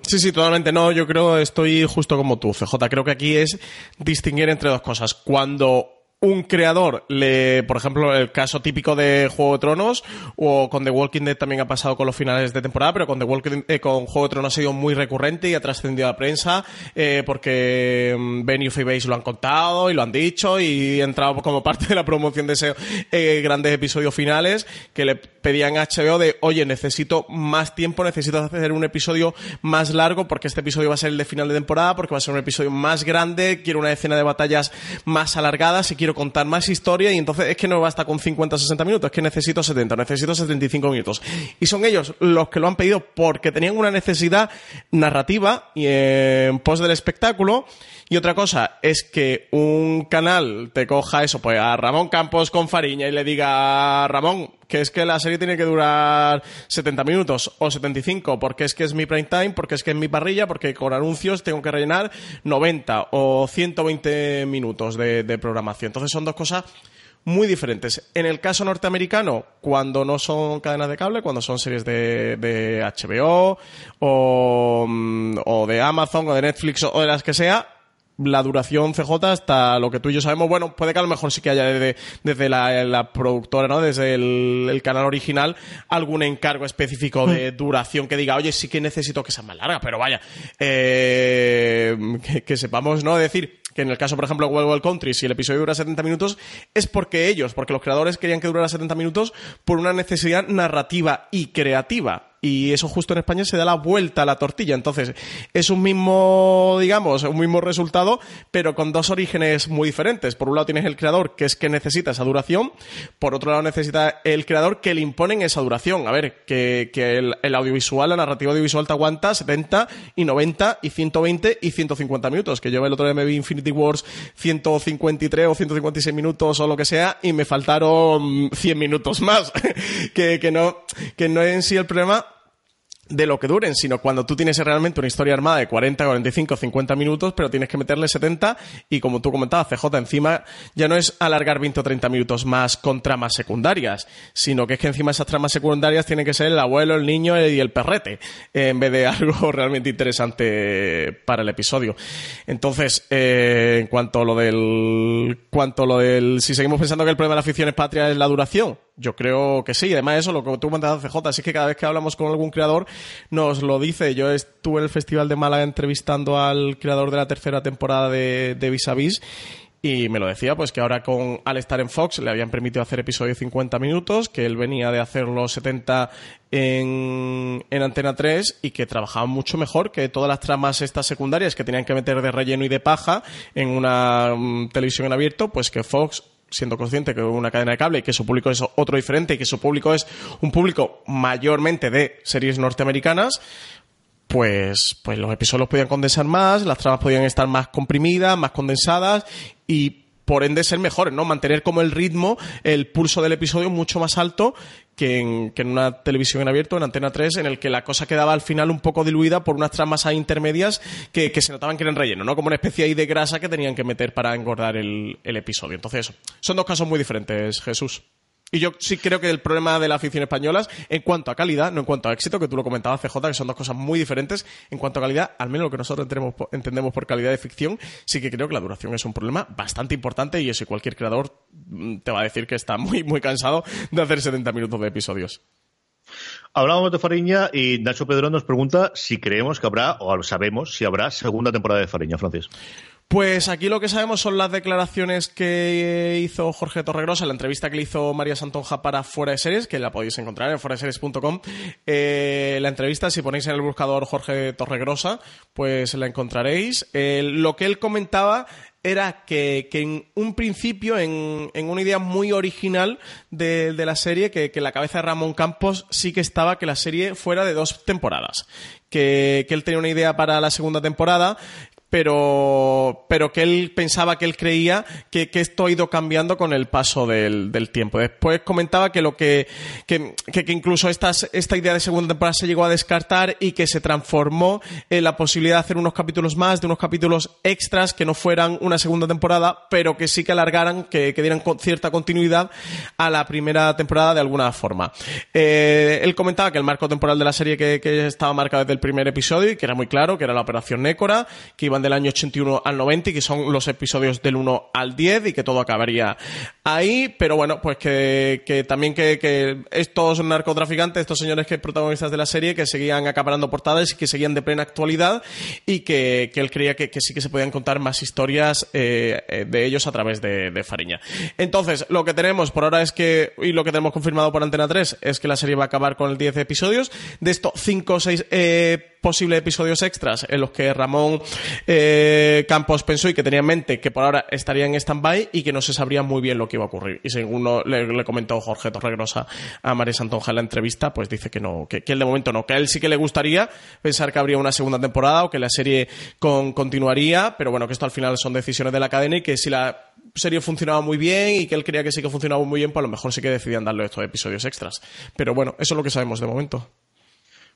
Sí, sí, totalmente. No, yo creo, estoy justo como tú, CJ. Creo que aquí es distinguir entre dos cosas. Cuando un creador, le, por ejemplo, el caso típico de Juego de Tronos, o con The Walking Dead también ha pasado con los finales de temporada, pero con The Walking eh, con Juego de Tronos ha sido muy recurrente y ha trascendido a la prensa, eh, porque mm, Ben y Base lo han contado y lo han dicho y ha entrado como parte de la promoción de ese eh, grandes episodios finales que le pedían a HBO de, oye, necesito más tiempo, necesito hacer un episodio más largo porque este episodio va a ser el de final de temporada, porque va a ser un episodio más grande, quiero una escena de batallas más alargadas y quiero contar más historia y entonces es que no basta con 50 o 60 minutos, es que necesito 70, necesito 75 minutos. Y son ellos los que lo han pedido porque tenían una necesidad narrativa y en pos del espectáculo. Y otra cosa es que un canal te coja eso, pues a Ramón Campos con Fariña y le diga, Ramón, que es que la serie tiene que durar 70 minutos o 75, porque es que es mi prime time, porque es que es mi parrilla, porque con anuncios tengo que rellenar 90 o 120 minutos de, programación. Entonces son dos cosas muy diferentes. En el caso norteamericano, cuando no son cadenas de cable, cuando son series de, de HBO o, mm, o, de Amazon o de Netflix o de las que sea, la duración CJ hasta lo que tú y yo sabemos. Bueno, puede que a lo mejor sí que haya desde, la, productora, ¿no? Desde el, canal original, algún encargo específico de hmm. duración que diga, oye, sí que necesito que sea más larga, pero vaya, eh, que, sepamos, ¿no? Decir, que en el caso, por ejemplo, de Wild Country, si el episodio dura 70 minutos, es porque ellos, porque los creadores querían que durara 70 minutos por una necesidad narrativa y creativa y eso justo en España se da la vuelta a la tortilla. Entonces, es un mismo, digamos, un mismo resultado, pero con dos orígenes muy diferentes. Por un lado tienes el creador, que es que necesita esa duración, por otro lado necesita el creador que le imponen esa duración. A ver, que, que el, audiovisual, la narrativa audiovisual te aguanta 70 y 90 y 120 y 150 minutos, que yo el otro día me vi Infinity Wars 153 o 156 minutos o lo que sea y me faltaron 100 minutos más, que, que no, que no es en sí el problema de lo que duren, sino cuando tú tienes realmente una historia armada de 40, 45, 50 minutos, pero tienes que meterle 70 y como tú comentabas, CJ, encima ya no es alargar 20 o 30 minutos más con tramas secundarias, sino que es que encima esas tramas secundarias tienen que ser el abuelo, el niño y el perrete, en vez de algo realmente interesante para el episodio. Entonces, eh, en cuanto a lo del, cuanto lo del, si seguimos pensando que el problema de la ficción es patria es la duración, yo creo que sí. Además, eso, lo que tú comentabas, CJ, así que cada vez que hablamos con algún creador nos lo dice. Yo estuve en el Festival de Málaga entrevistando al creador de la tercera temporada de, Vis a Vis y me lo decía, pues que ahora con al estar en Fox le habían permitido hacer episodios de 50 minutos, que él venía de hacer los 70 en, en Antena 3 y que trabajaba mucho mejor que todas las tramas estas secundarias que tenían que meter de relleno y de paja en una mm, televisión en abierto, pues que Fox siendo consciente que una cadena de cable y que su público es otro diferente y que su público es un público mayormente de series norteamericanas, pues, pues los episodios podían condensar más, las tramas podían estar más comprimidas, más condensadas y por ende ser mejores, ¿no? Mantener como el ritmo, el pulso del episodio mucho más alto que en, que en una televisión en abierto, en Antena 3, en el que la cosa quedaba al final un poco diluida por unas tramas ahí intermedias que, se notaban que eran relleno, ¿no? Como una especie ahí de grasa que tenían que meter para engordar el, el episodio. Entonces, son dos casos muy diferentes, Jesús. Y yo sí creo que el problema de la afición española, en cuanto a calidad, no en cuanto a éxito, que tú lo comentabas, CJ, que son dos cosas muy diferentes, en cuanto a calidad, al menos lo que nosotros entendemos, por- calidad de ficción, sí que creo que la duración es un problema bastante importante y eso cualquier creador mm, te va a decir que está muy, muy cansado de hacer 70 minutos de episodios. Hablábamos de Fariña y Nacho Pedro nos pregunta si creemos que habrá, o sabemos si habrá segunda temporada de Fariña, Francis. Pues aquí lo que sabemos son las declaraciones que hizo Jorge Torregrosa la entrevista que le hizo María Santonja para Fuera de Series, que la podéis encontrar en fueradeseries.com. Eh, la entrevista, si ponéis en el buscador Jorge Torregrosa, pues la encontraréis. Eh, lo que él comentaba era que, en un principio, en, una idea muy original de, la serie, que, la cabeza de Ramón Campos sí que estaba que la serie fuera de dos temporadas. Que él tenía una idea para la segunda temporada, pero, pero que él pensaba que él creía que, que esto ha ido cambiando con el paso del, del tiempo. Después comentaba que lo que, que, que- que incluso estas, esta idea de segunda temporada se llegó a descartar y que se transformó en la posibilidad de hacer unos capítulos más, de unos capítulos extras que no fueran una segunda temporada, pero que sí que alargaran, que, que dieran con- cierta continuidad a la primera temporada de alguna forma. Eh, él comentaba que el marco temporal de la serie que, que estaba marcado desde el primer episodio y que era muy claro, que era la Operación Nécora, que iban del año 81 al 90 y que son los episodios del 1 al 10 y que todo acabaría ahí, pero bueno, pues que, que también que, que estos narcotraficantes, estos señores que protagonistas de la serie, que seguían acaparando portadas y que seguían de plena actualidad y que, que él creía que, sí que se podían contar más historias eh, eh, de ellos a través de, de Fariña. Entonces, lo que tenemos por ahora es que, y lo que tenemos confirmado por Antena 3, es que la serie va a acabar con el 10 episodios. De estos 5 o 6 posibles episodios extras en los que Ramón eh, Campos pensó y que tenía en mente que por ahora estaría en stand-by y que no se sabría muy bien lo que iba a ocurrir. Y según le, comentó Jorge Torregrosa a María Santonja en la entrevista, pues dice que no, que, él de momento no, que a él sí que le gustaría pensar que habría una segunda temporada o que la serie con, continuaría, pero bueno, que esto al final son decisiones de la cadena y que si la serie funcionaba muy bien y que él creía que sí que funcionaba muy bien, pues a lo mejor sí que decidían darle estos episodios extras. Pero bueno, eso es lo que sabemos de momento.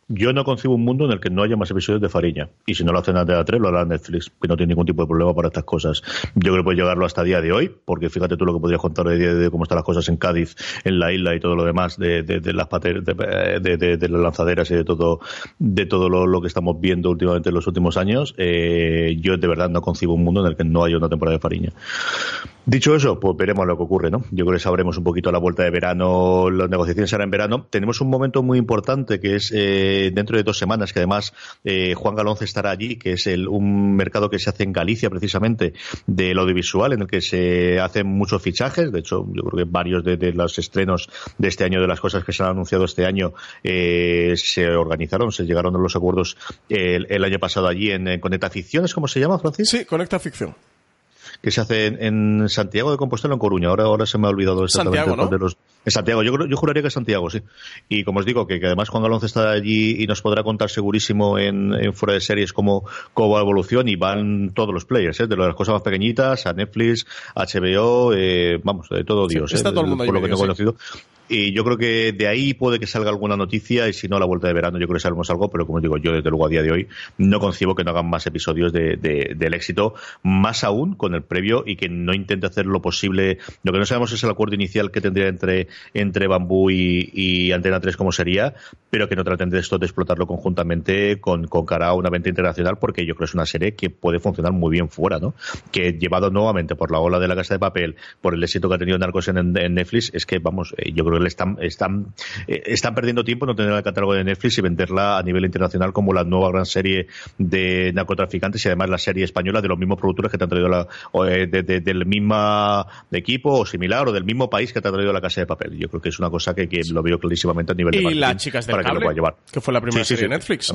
Yo no concibo un mundo en el que no haya más episodios de Fariña. Y si no lo hacen Antena 3, lo hará Netflix, que no tiene ningún tipo de problema para estas cosas. Yo creo que puede llegarlo hasta día de hoy, porque fíjate tú lo que podrías contar hoy día de cómo están las cosas en Cádiz, en la isla y todo lo demás, de, de, de las pater- de, de- de- de las lanzaderas y de todo, de todo lo, lo que estamos viendo últimamente en los últimos años. Eh, yo de verdad no concibo un mundo en el que no haya una temporada de Fariña. Dicho eso, pues veremos lo que ocurre, ¿no? Yo creo que sabremos un poquito a la vuelta de verano, las negociaciones serán en verano. Tenemos un momento muy importante que es eh, dentro de dos semanas, que además eh, Juan Galonce estará allí, que es el, un mercado que se hace en Galicia precisamente del audiovisual, en el que se hacen muchos fichajes. De hecho, yo creo que varios de, los estrenos de este año, de las cosas que se han anunciado este año, eh, se organizaron, se llegaron a los acuerdos el, año pasado allí en, en Conecta Ficciones, ¿cómo se llama, Francis? Sí, Conecta Ficción. Que se hace en, en Santiago de Compostela o en Coruña. Ahora, ahora se me ha olvidado exactamente Santiago, ¿no? de los. En Santiago, yo, yo juraría que es Santiago, sí. Y como os digo, que, que además Juan Galonce está allí y nos podrá contar segurísimo en, en fuera de series cómo, cómo va la evolución y van todos los players, ¿eh? de las cosas más pequeñitas a Netflix, HBO, eh, vamos, de todo Sí, Dios. ¿eh? está todo el mundo por lo que tengo conocido. Y yo creo que de ahí puede que salga alguna noticia y si no, la vuelta de verano yo creo que sabemos algo, pero como digo, yo desde luego a día de hoy no concibo que no hagan más episodios de, del éxito, más aún con el previo y que no intente hacer lo posible. Lo que no sabemos es el acuerdo inicial que tendría entre, entre Bambú y, Antena 3 como sería, pero que no traten de esto de explotarlo conjuntamente con, con cara a una venta internacional porque yo creo que es una serie que puede funcionar muy bien fuera, ¿no? Que llevado nuevamente por la ola de la casa de papel, por el éxito que ha tenido Narcos en, en Netflix, es que vamos, eh, yo creo le están, están, eh, están perdiendo tiempo no tener el catálogo de Netflix y venderla a nivel internacional como la nueva gran serie de narcotraficantes y además la serie española de los mismos productores que te han traído la, eh, del mismo equipo o similar o del mismo país que te ha traído la casa de papel. Yo creo que es una cosa que, lo veo clarísimamente a nivel de Y las chicas del para cable, que, lo llevar. que fue la primera serie de Netflix.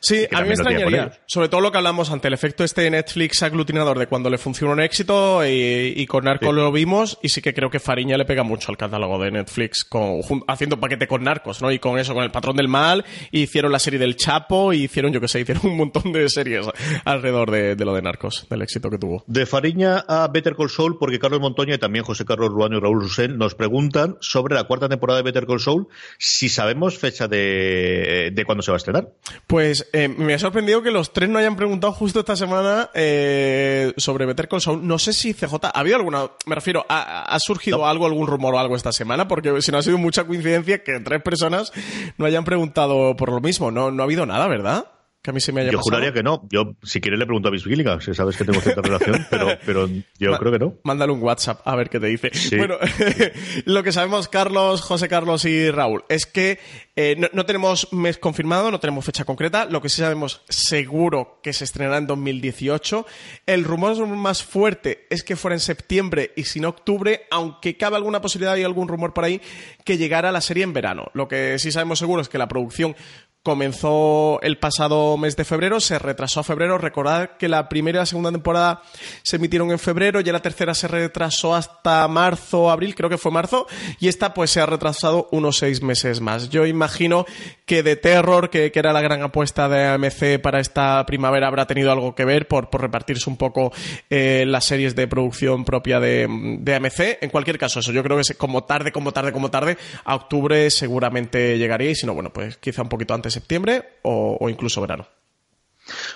sí, a mí me extrañaría, sobre todo lo que hablamos ante el efecto este de Netflix aglutinador de cuando le funciona un éxito y, con Narcos lo vimos y sí que creo que Fariña le pega mucho al catálogo de Netflix con, haciendo paquete con Narcos, ¿no? Y con eso, con el patrón del mal, hicieron la serie del Chapo y hicieron, yo que sé, hicieron un montón de series alrededor de, lo de Narcos, del éxito que tuvo. De Fariña a Better Call Saul, porque Carlos Montoña y también José Carlos Ruano y Raúl Rusén nos preguntan sobre la cuarta temporada de Better Call Saul, si sabemos fecha de, de cuándo se va a estrenar. Pues eh, me ha sorprendido que los tres no hayan preguntado justo esta semana eh, sobre Better Call Saul. No sé si CJ, ¿ha habido alguna, me refiero, ha, surgido algo, algún rumor o algo esta semana? Porque si no ha sido mucha coincidencia que tres personas no hayan preguntado por lo mismo. No, no ha habido nada, ¿verdad? Que a mí se me haya Yo pasado. juraría que no. Yo, si quieres, le pregunto a Miss Gilligan, si sabes que tengo cierta relación, pero, pero yo creo que no. Mándale un WhatsApp a ver qué te dice. Bueno, lo que sabemos Carlos, José Carlos y Raúl es que eh, no, tenemos mes confirmado, no tenemos fecha concreta. Lo que sí sabemos seguro que se estrenará en 2018. El rumor más fuerte es que fuera en septiembre y sin octubre, aunque cabe alguna posibilidad y algún rumor por ahí que llegara la serie en verano. Lo que sí sabemos seguro es que la producción comenzó el pasado mes de febrero, se retrasó a febrero. Recordad que la primera y la segunda temporada se emitieron en febrero, y la tercera se retrasó hasta marzo, abril, creo que fue marzo, y esta pues se ha retrasado unos seis meses más. Yo imagino que de Terror, que, era la gran apuesta de AMC para esta primavera, habrá tenido algo que ver por, repartirse un poco eh, las series de producción propia de, de AMC. En cualquier caso, eso yo creo que como tarde, como tarde, como tarde, a octubre seguramente llegaría, y si no, bueno, pues quizá un poquito antes septiembre o, incluso verano.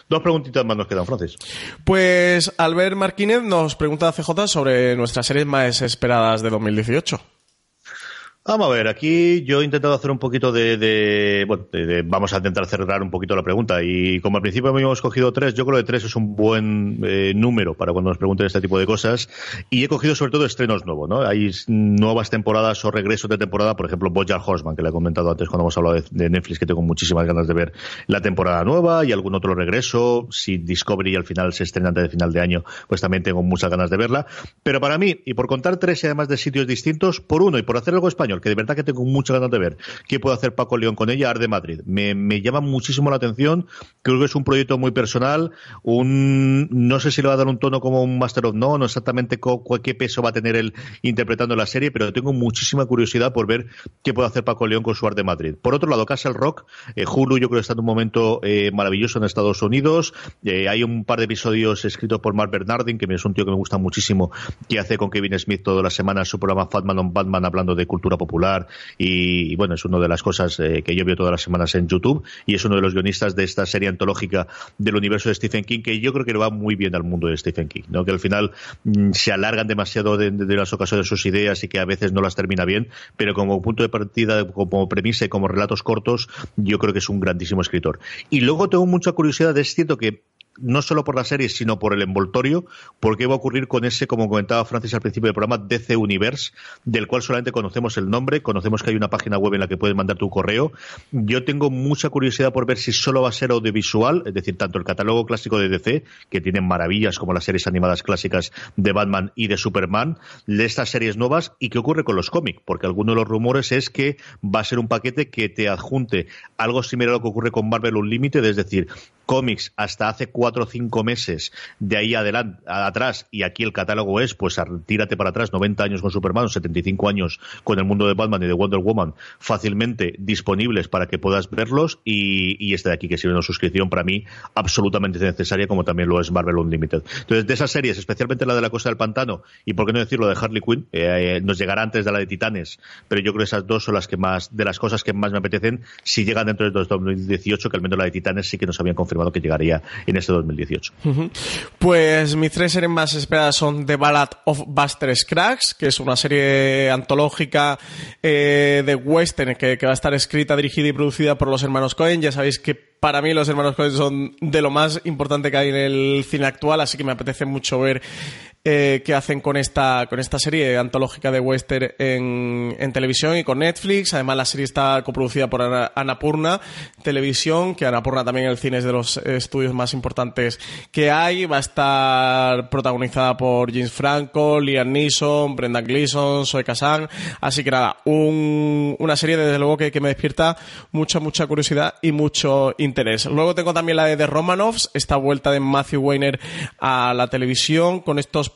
Dos preguntitas más nos quedan, Francis. Pues Albert Martínez nos pregunta a CJ sobre nuestras series más esperadas de 2018. Vamos a ver, aquí yo he intentado hacer un poquito de, bueno, vamos a intentar cerrar un poquito la pregunta y como al principio hemos cogido tres, yo creo que tres es un buen eh, número para cuando nos pregunten este tipo de cosas y he cogido sobre todo estrenos nuevos, ¿no? Hay nuevas temporadas o regresos de temporada, por ejemplo, Bojack Horseman, que le he comentado antes cuando hemos hablado de, Netflix, que tengo muchísimas ganas de ver la temporada nueva y algún otro regreso. Si Discovery al final se estrena antes de final de año, pues también tengo muchas ganas de verla. Pero para mí, y por contar tres y además de sitios distintos, por uno y por hacer algo español, que de verdad que tengo muchas ganas de ver qué puede hacer Paco León con ella, Arde Madrid. Me, llama muchísimo la atención, creo que es un proyecto muy personal, un no sé si le va a dar un tono como un Master of No, no exactamente qué peso va a tener él interpretando la serie, pero tengo muchísima curiosidad por ver qué puede hacer Paco León con su Arde Madrid. Por otro lado, Castle Rock, eh, Hulu yo creo que está en un momento eh, maravilloso en Estados Unidos, eh, hay un par de episodios escritos por Mark Bernardin, que es un tío que me gusta muchísimo, que hace con Kevin Smith todas las semanas su programa Fatman on Batman hablando de cultura popular y, bueno, es una de las cosas eh, que yo veo todas las semanas en YouTube y es uno de los guionistas de esta serie antológica del universo de Stephen King que yo creo que le va muy bien al mundo de Stephen King, ¿no? que al final mm, se alargan demasiado de, las ocasiones sus ideas y que a veces no las termina bien, pero como punto de partida, como premisa y como relatos cortos, yo creo que es un grandísimo escritor. Y luego tengo mucha curiosidad, es cierto que no solo por la serie, sino por el envoltorio, porque va a ocurrir con ese, como comentaba Francis al principio del programa, DC Universe, del cual solamente conocemos el nombre, conocemos que hay una página web en la que puedes mandar tu correo. Yo tengo mucha curiosidad por ver si solo va a ser audiovisual, es decir, tanto el catálogo clásico de DC, que tiene maravillas como las series animadas clásicas de Batman y de Superman, de estas series nuevas, y qué ocurre con los cómics, porque alguno de los rumores es que va a ser un paquete que te adjunte algo similar a lo que ocurre con Marvel Unlimited, es decir, cómics hasta hace cuatro o cinco meses, de ahí adelante, atrás, y aquí el catálogo es, pues tírate para atrás, 90 años con Superman, 75 años con el mundo de Batman y de Wonder Woman, fácilmente disponibles para que puedas verlos, y, y este de aquí que sirve una suscripción para mí absolutamente necesaria, como también lo es Marvel Unlimited. Entonces, de esas series, especialmente la de la Costa del Pantano, y por qué no decirlo de Harley Quinn, eh, nos llegará antes de la de Titanes, pero yo creo que esas dos son las que más, de las cosas que más me apetecen, si llegan dentro de 2018, que al menos la de Titanes sí que nos habían confirmado que llegaría en este 2018. Pues mis tres series más esperadas son The Ballad of Buster Scruggs, que es una serie antológica eh, de western que, va a estar escrita, dirigida y producida por los hermanos Cohen. Ya sabéis que para mí los hermanos Cohen son de lo más importante que hay en el cine actual, así que me apetece mucho ver eh, que hacen con esta, con esta serie antológica de western en, en, televisión y con Netflix. Además, la serie está coproducida por Anapurna Televisión, que Anapurna también el cine es de los estudios más importantes que hay. Va a estar protagonizada por James Franco, Liam Neeson, Brendan Gleeson, Zoe Kazan. Así que nada, un, una serie desde luego que, que, me despierta mucha, mucha curiosidad y mucho interés. Luego tengo también la de The Romanovs, esta vuelta de Matthew Weiner a la televisión con estos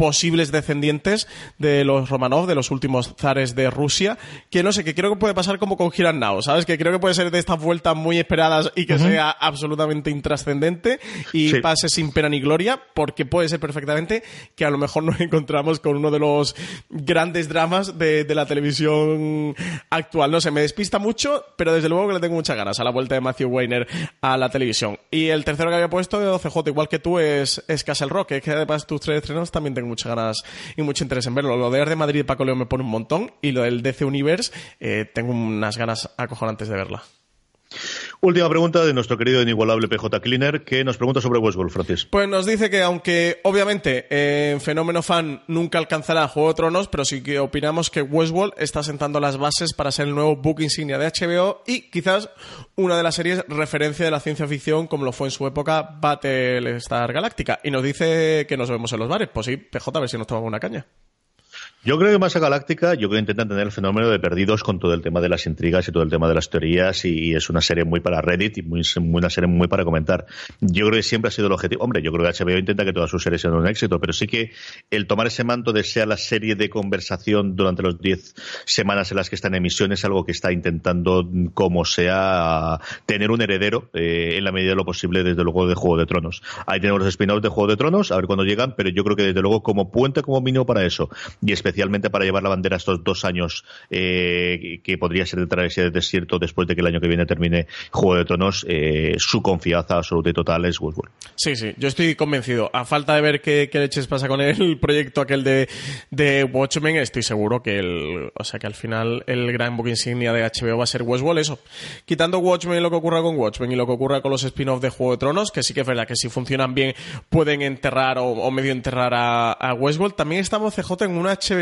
posibles descendientes de los Romanov, de los últimos zares de Rusia, que no sé, que creo que puede pasar como con Hiran Now, ¿sabes? Que creo que puede ser de estas vueltas muy esperadas y que sea absolutamente intrascendente y pase sin pena ni gloria, porque puede ser perfectamente que a lo mejor nos encontramos con uno de los grandes dramas de, la televisión actual. No sé, me despista mucho, pero desde luego que le tengo muchas ganas a la vuelta de Matthew Weiner a la televisión. Y el tercero que había puesto de CJ, igual que tú, es, es Castle Rock, que, que además tus tres estrenos también tengo muchas ganas y mucho interés en verlo. Lo de de Madrid y Paco León me pone un montón y lo del DC Universe eh, tengo unas ganas acojonantes de verla. Última pregunta de nuestro querido e inigualable PJ Cleaner, que nos pregunta sobre Westworld, Francis. Pues nos dice que aunque obviamente en eh, Fenómeno Fan nunca alcanzará Juego de Tronos, pero sí que opinamos que Westworld está sentando las bases para ser el nuevo book insignia de HBO y quizás una de las series referencia de la ciencia ficción como lo fue en su época Battlestar Galactica. Y nos dice que nos vemos en los bares. Pues sí, PJ, a ver si nos tomamos una caña. Yo creo que Masa Galáctica, yo creo que intentan tener el fenómeno de perdidos con todo el tema de las intrigas y todo el tema de las teorías y es una serie muy para Reddit y muy, una serie muy para comentar. Yo creo que siempre ha sido el objetivo. Hombre, yo creo que HBO intenta que todas sus series sean un éxito, pero sí que el tomar ese manto de ser la serie de conversación durante los 10 semanas en las que está en emisión es algo que está intentando, como sea, tener un heredero eh, en la medida de lo posible desde luego de Juego de Tronos. Ahí tenemos los spin-offs de Juego de Tronos, a ver cuándo llegan, pero yo creo que desde luego como puente, como mínimo para eso y especialmente para llevar la bandera estos dos años eh, que podría ser de travesía del desierto después de que el año que viene termine Juego de Tronos, eh, su confianza absoluta y total es Westworld. Sí, sí, yo estoy convencido. A falta de ver qué, leches pasa con el proyecto aquel de, Watchmen, estoy seguro que el, o sea que al final el gran book insignia de HBO va a ser Westworld, eso. Quitando Watchmen y lo que ocurra con Watchmen y lo que ocurra con los spin-offs de Juego de Tronos, que sí que es verdad que si funcionan bien pueden enterrar o, medio enterrar a, a Westworld. También estamos CJ en una HBO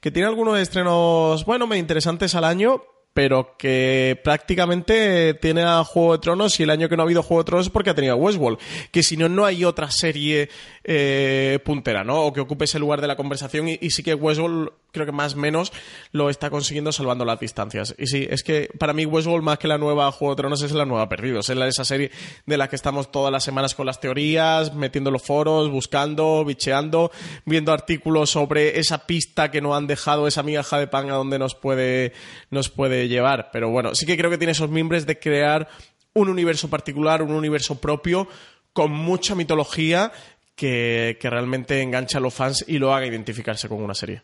que tiene algunos estrenos, bueno, interesantes al año, pero que prácticamente tiene a Juego de Tronos y el año que no ha habido Juego de Tronos es porque ha tenido Westworld, que si no, no hay otra serie eh, puntera, ¿no? O que ocupe ese lugar de la conversación y, sí que Westworld creo que más o menos lo está consiguiendo salvando las distancias. Y sí, es que para mí Westworld más que la nueva Juego de Tronos es la nueva Perdidos, es la esa serie de la que estamos todas las semanas con las teorías, metiendo los foros, buscando, bicheando, viendo artículos sobre esa pista que no han dejado, esa migaja de pan a donde nos puede, nos puede llevar. Pero bueno, sí que creo que tiene esos mimbres de crear un universo particular, un universo propio, con mucha mitología que, que realmente engancha a los fans y lo haga identificarse con una serie.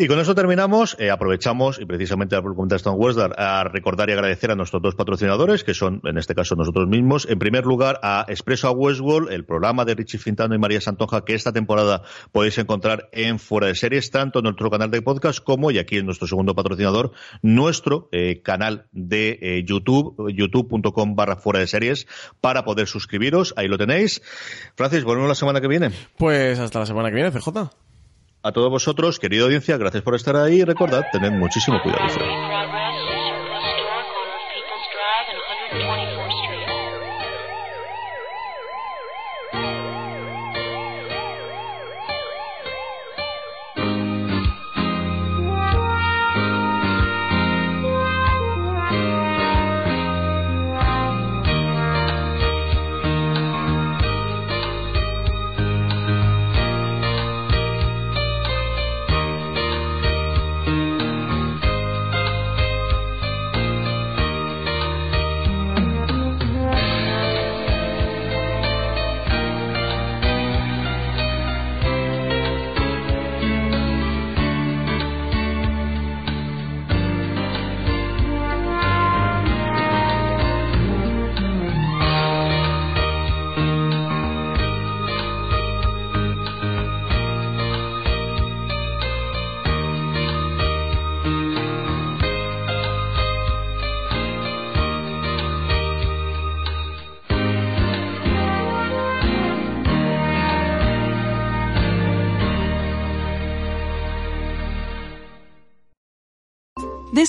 Y con eso terminamos. Eh, aprovechamos, y precisamente a pregunta de Stone Western, a recordar y agradecer a nuestros dos patrocinadores, que son, en este caso, nosotros mismos. En primer lugar, a Expreso a Westworld, el programa de Richie Fintano y María Santonja, que esta temporada podéis encontrar en Fuera de Series, tanto en nuestro canal de podcast como, y aquí en nuestro segundo patrocinador, nuestro eh, canal de eh, YouTube, youtube.com barra Fuera de Series, para poder suscribiros. Ahí lo tenéis. Francis, volvemos la semana que viene. Pues hasta la semana que viene, CJ. A todos vosotros, querida audiencia, gracias por estar ahí y recordad, tened muchísimo cuidado.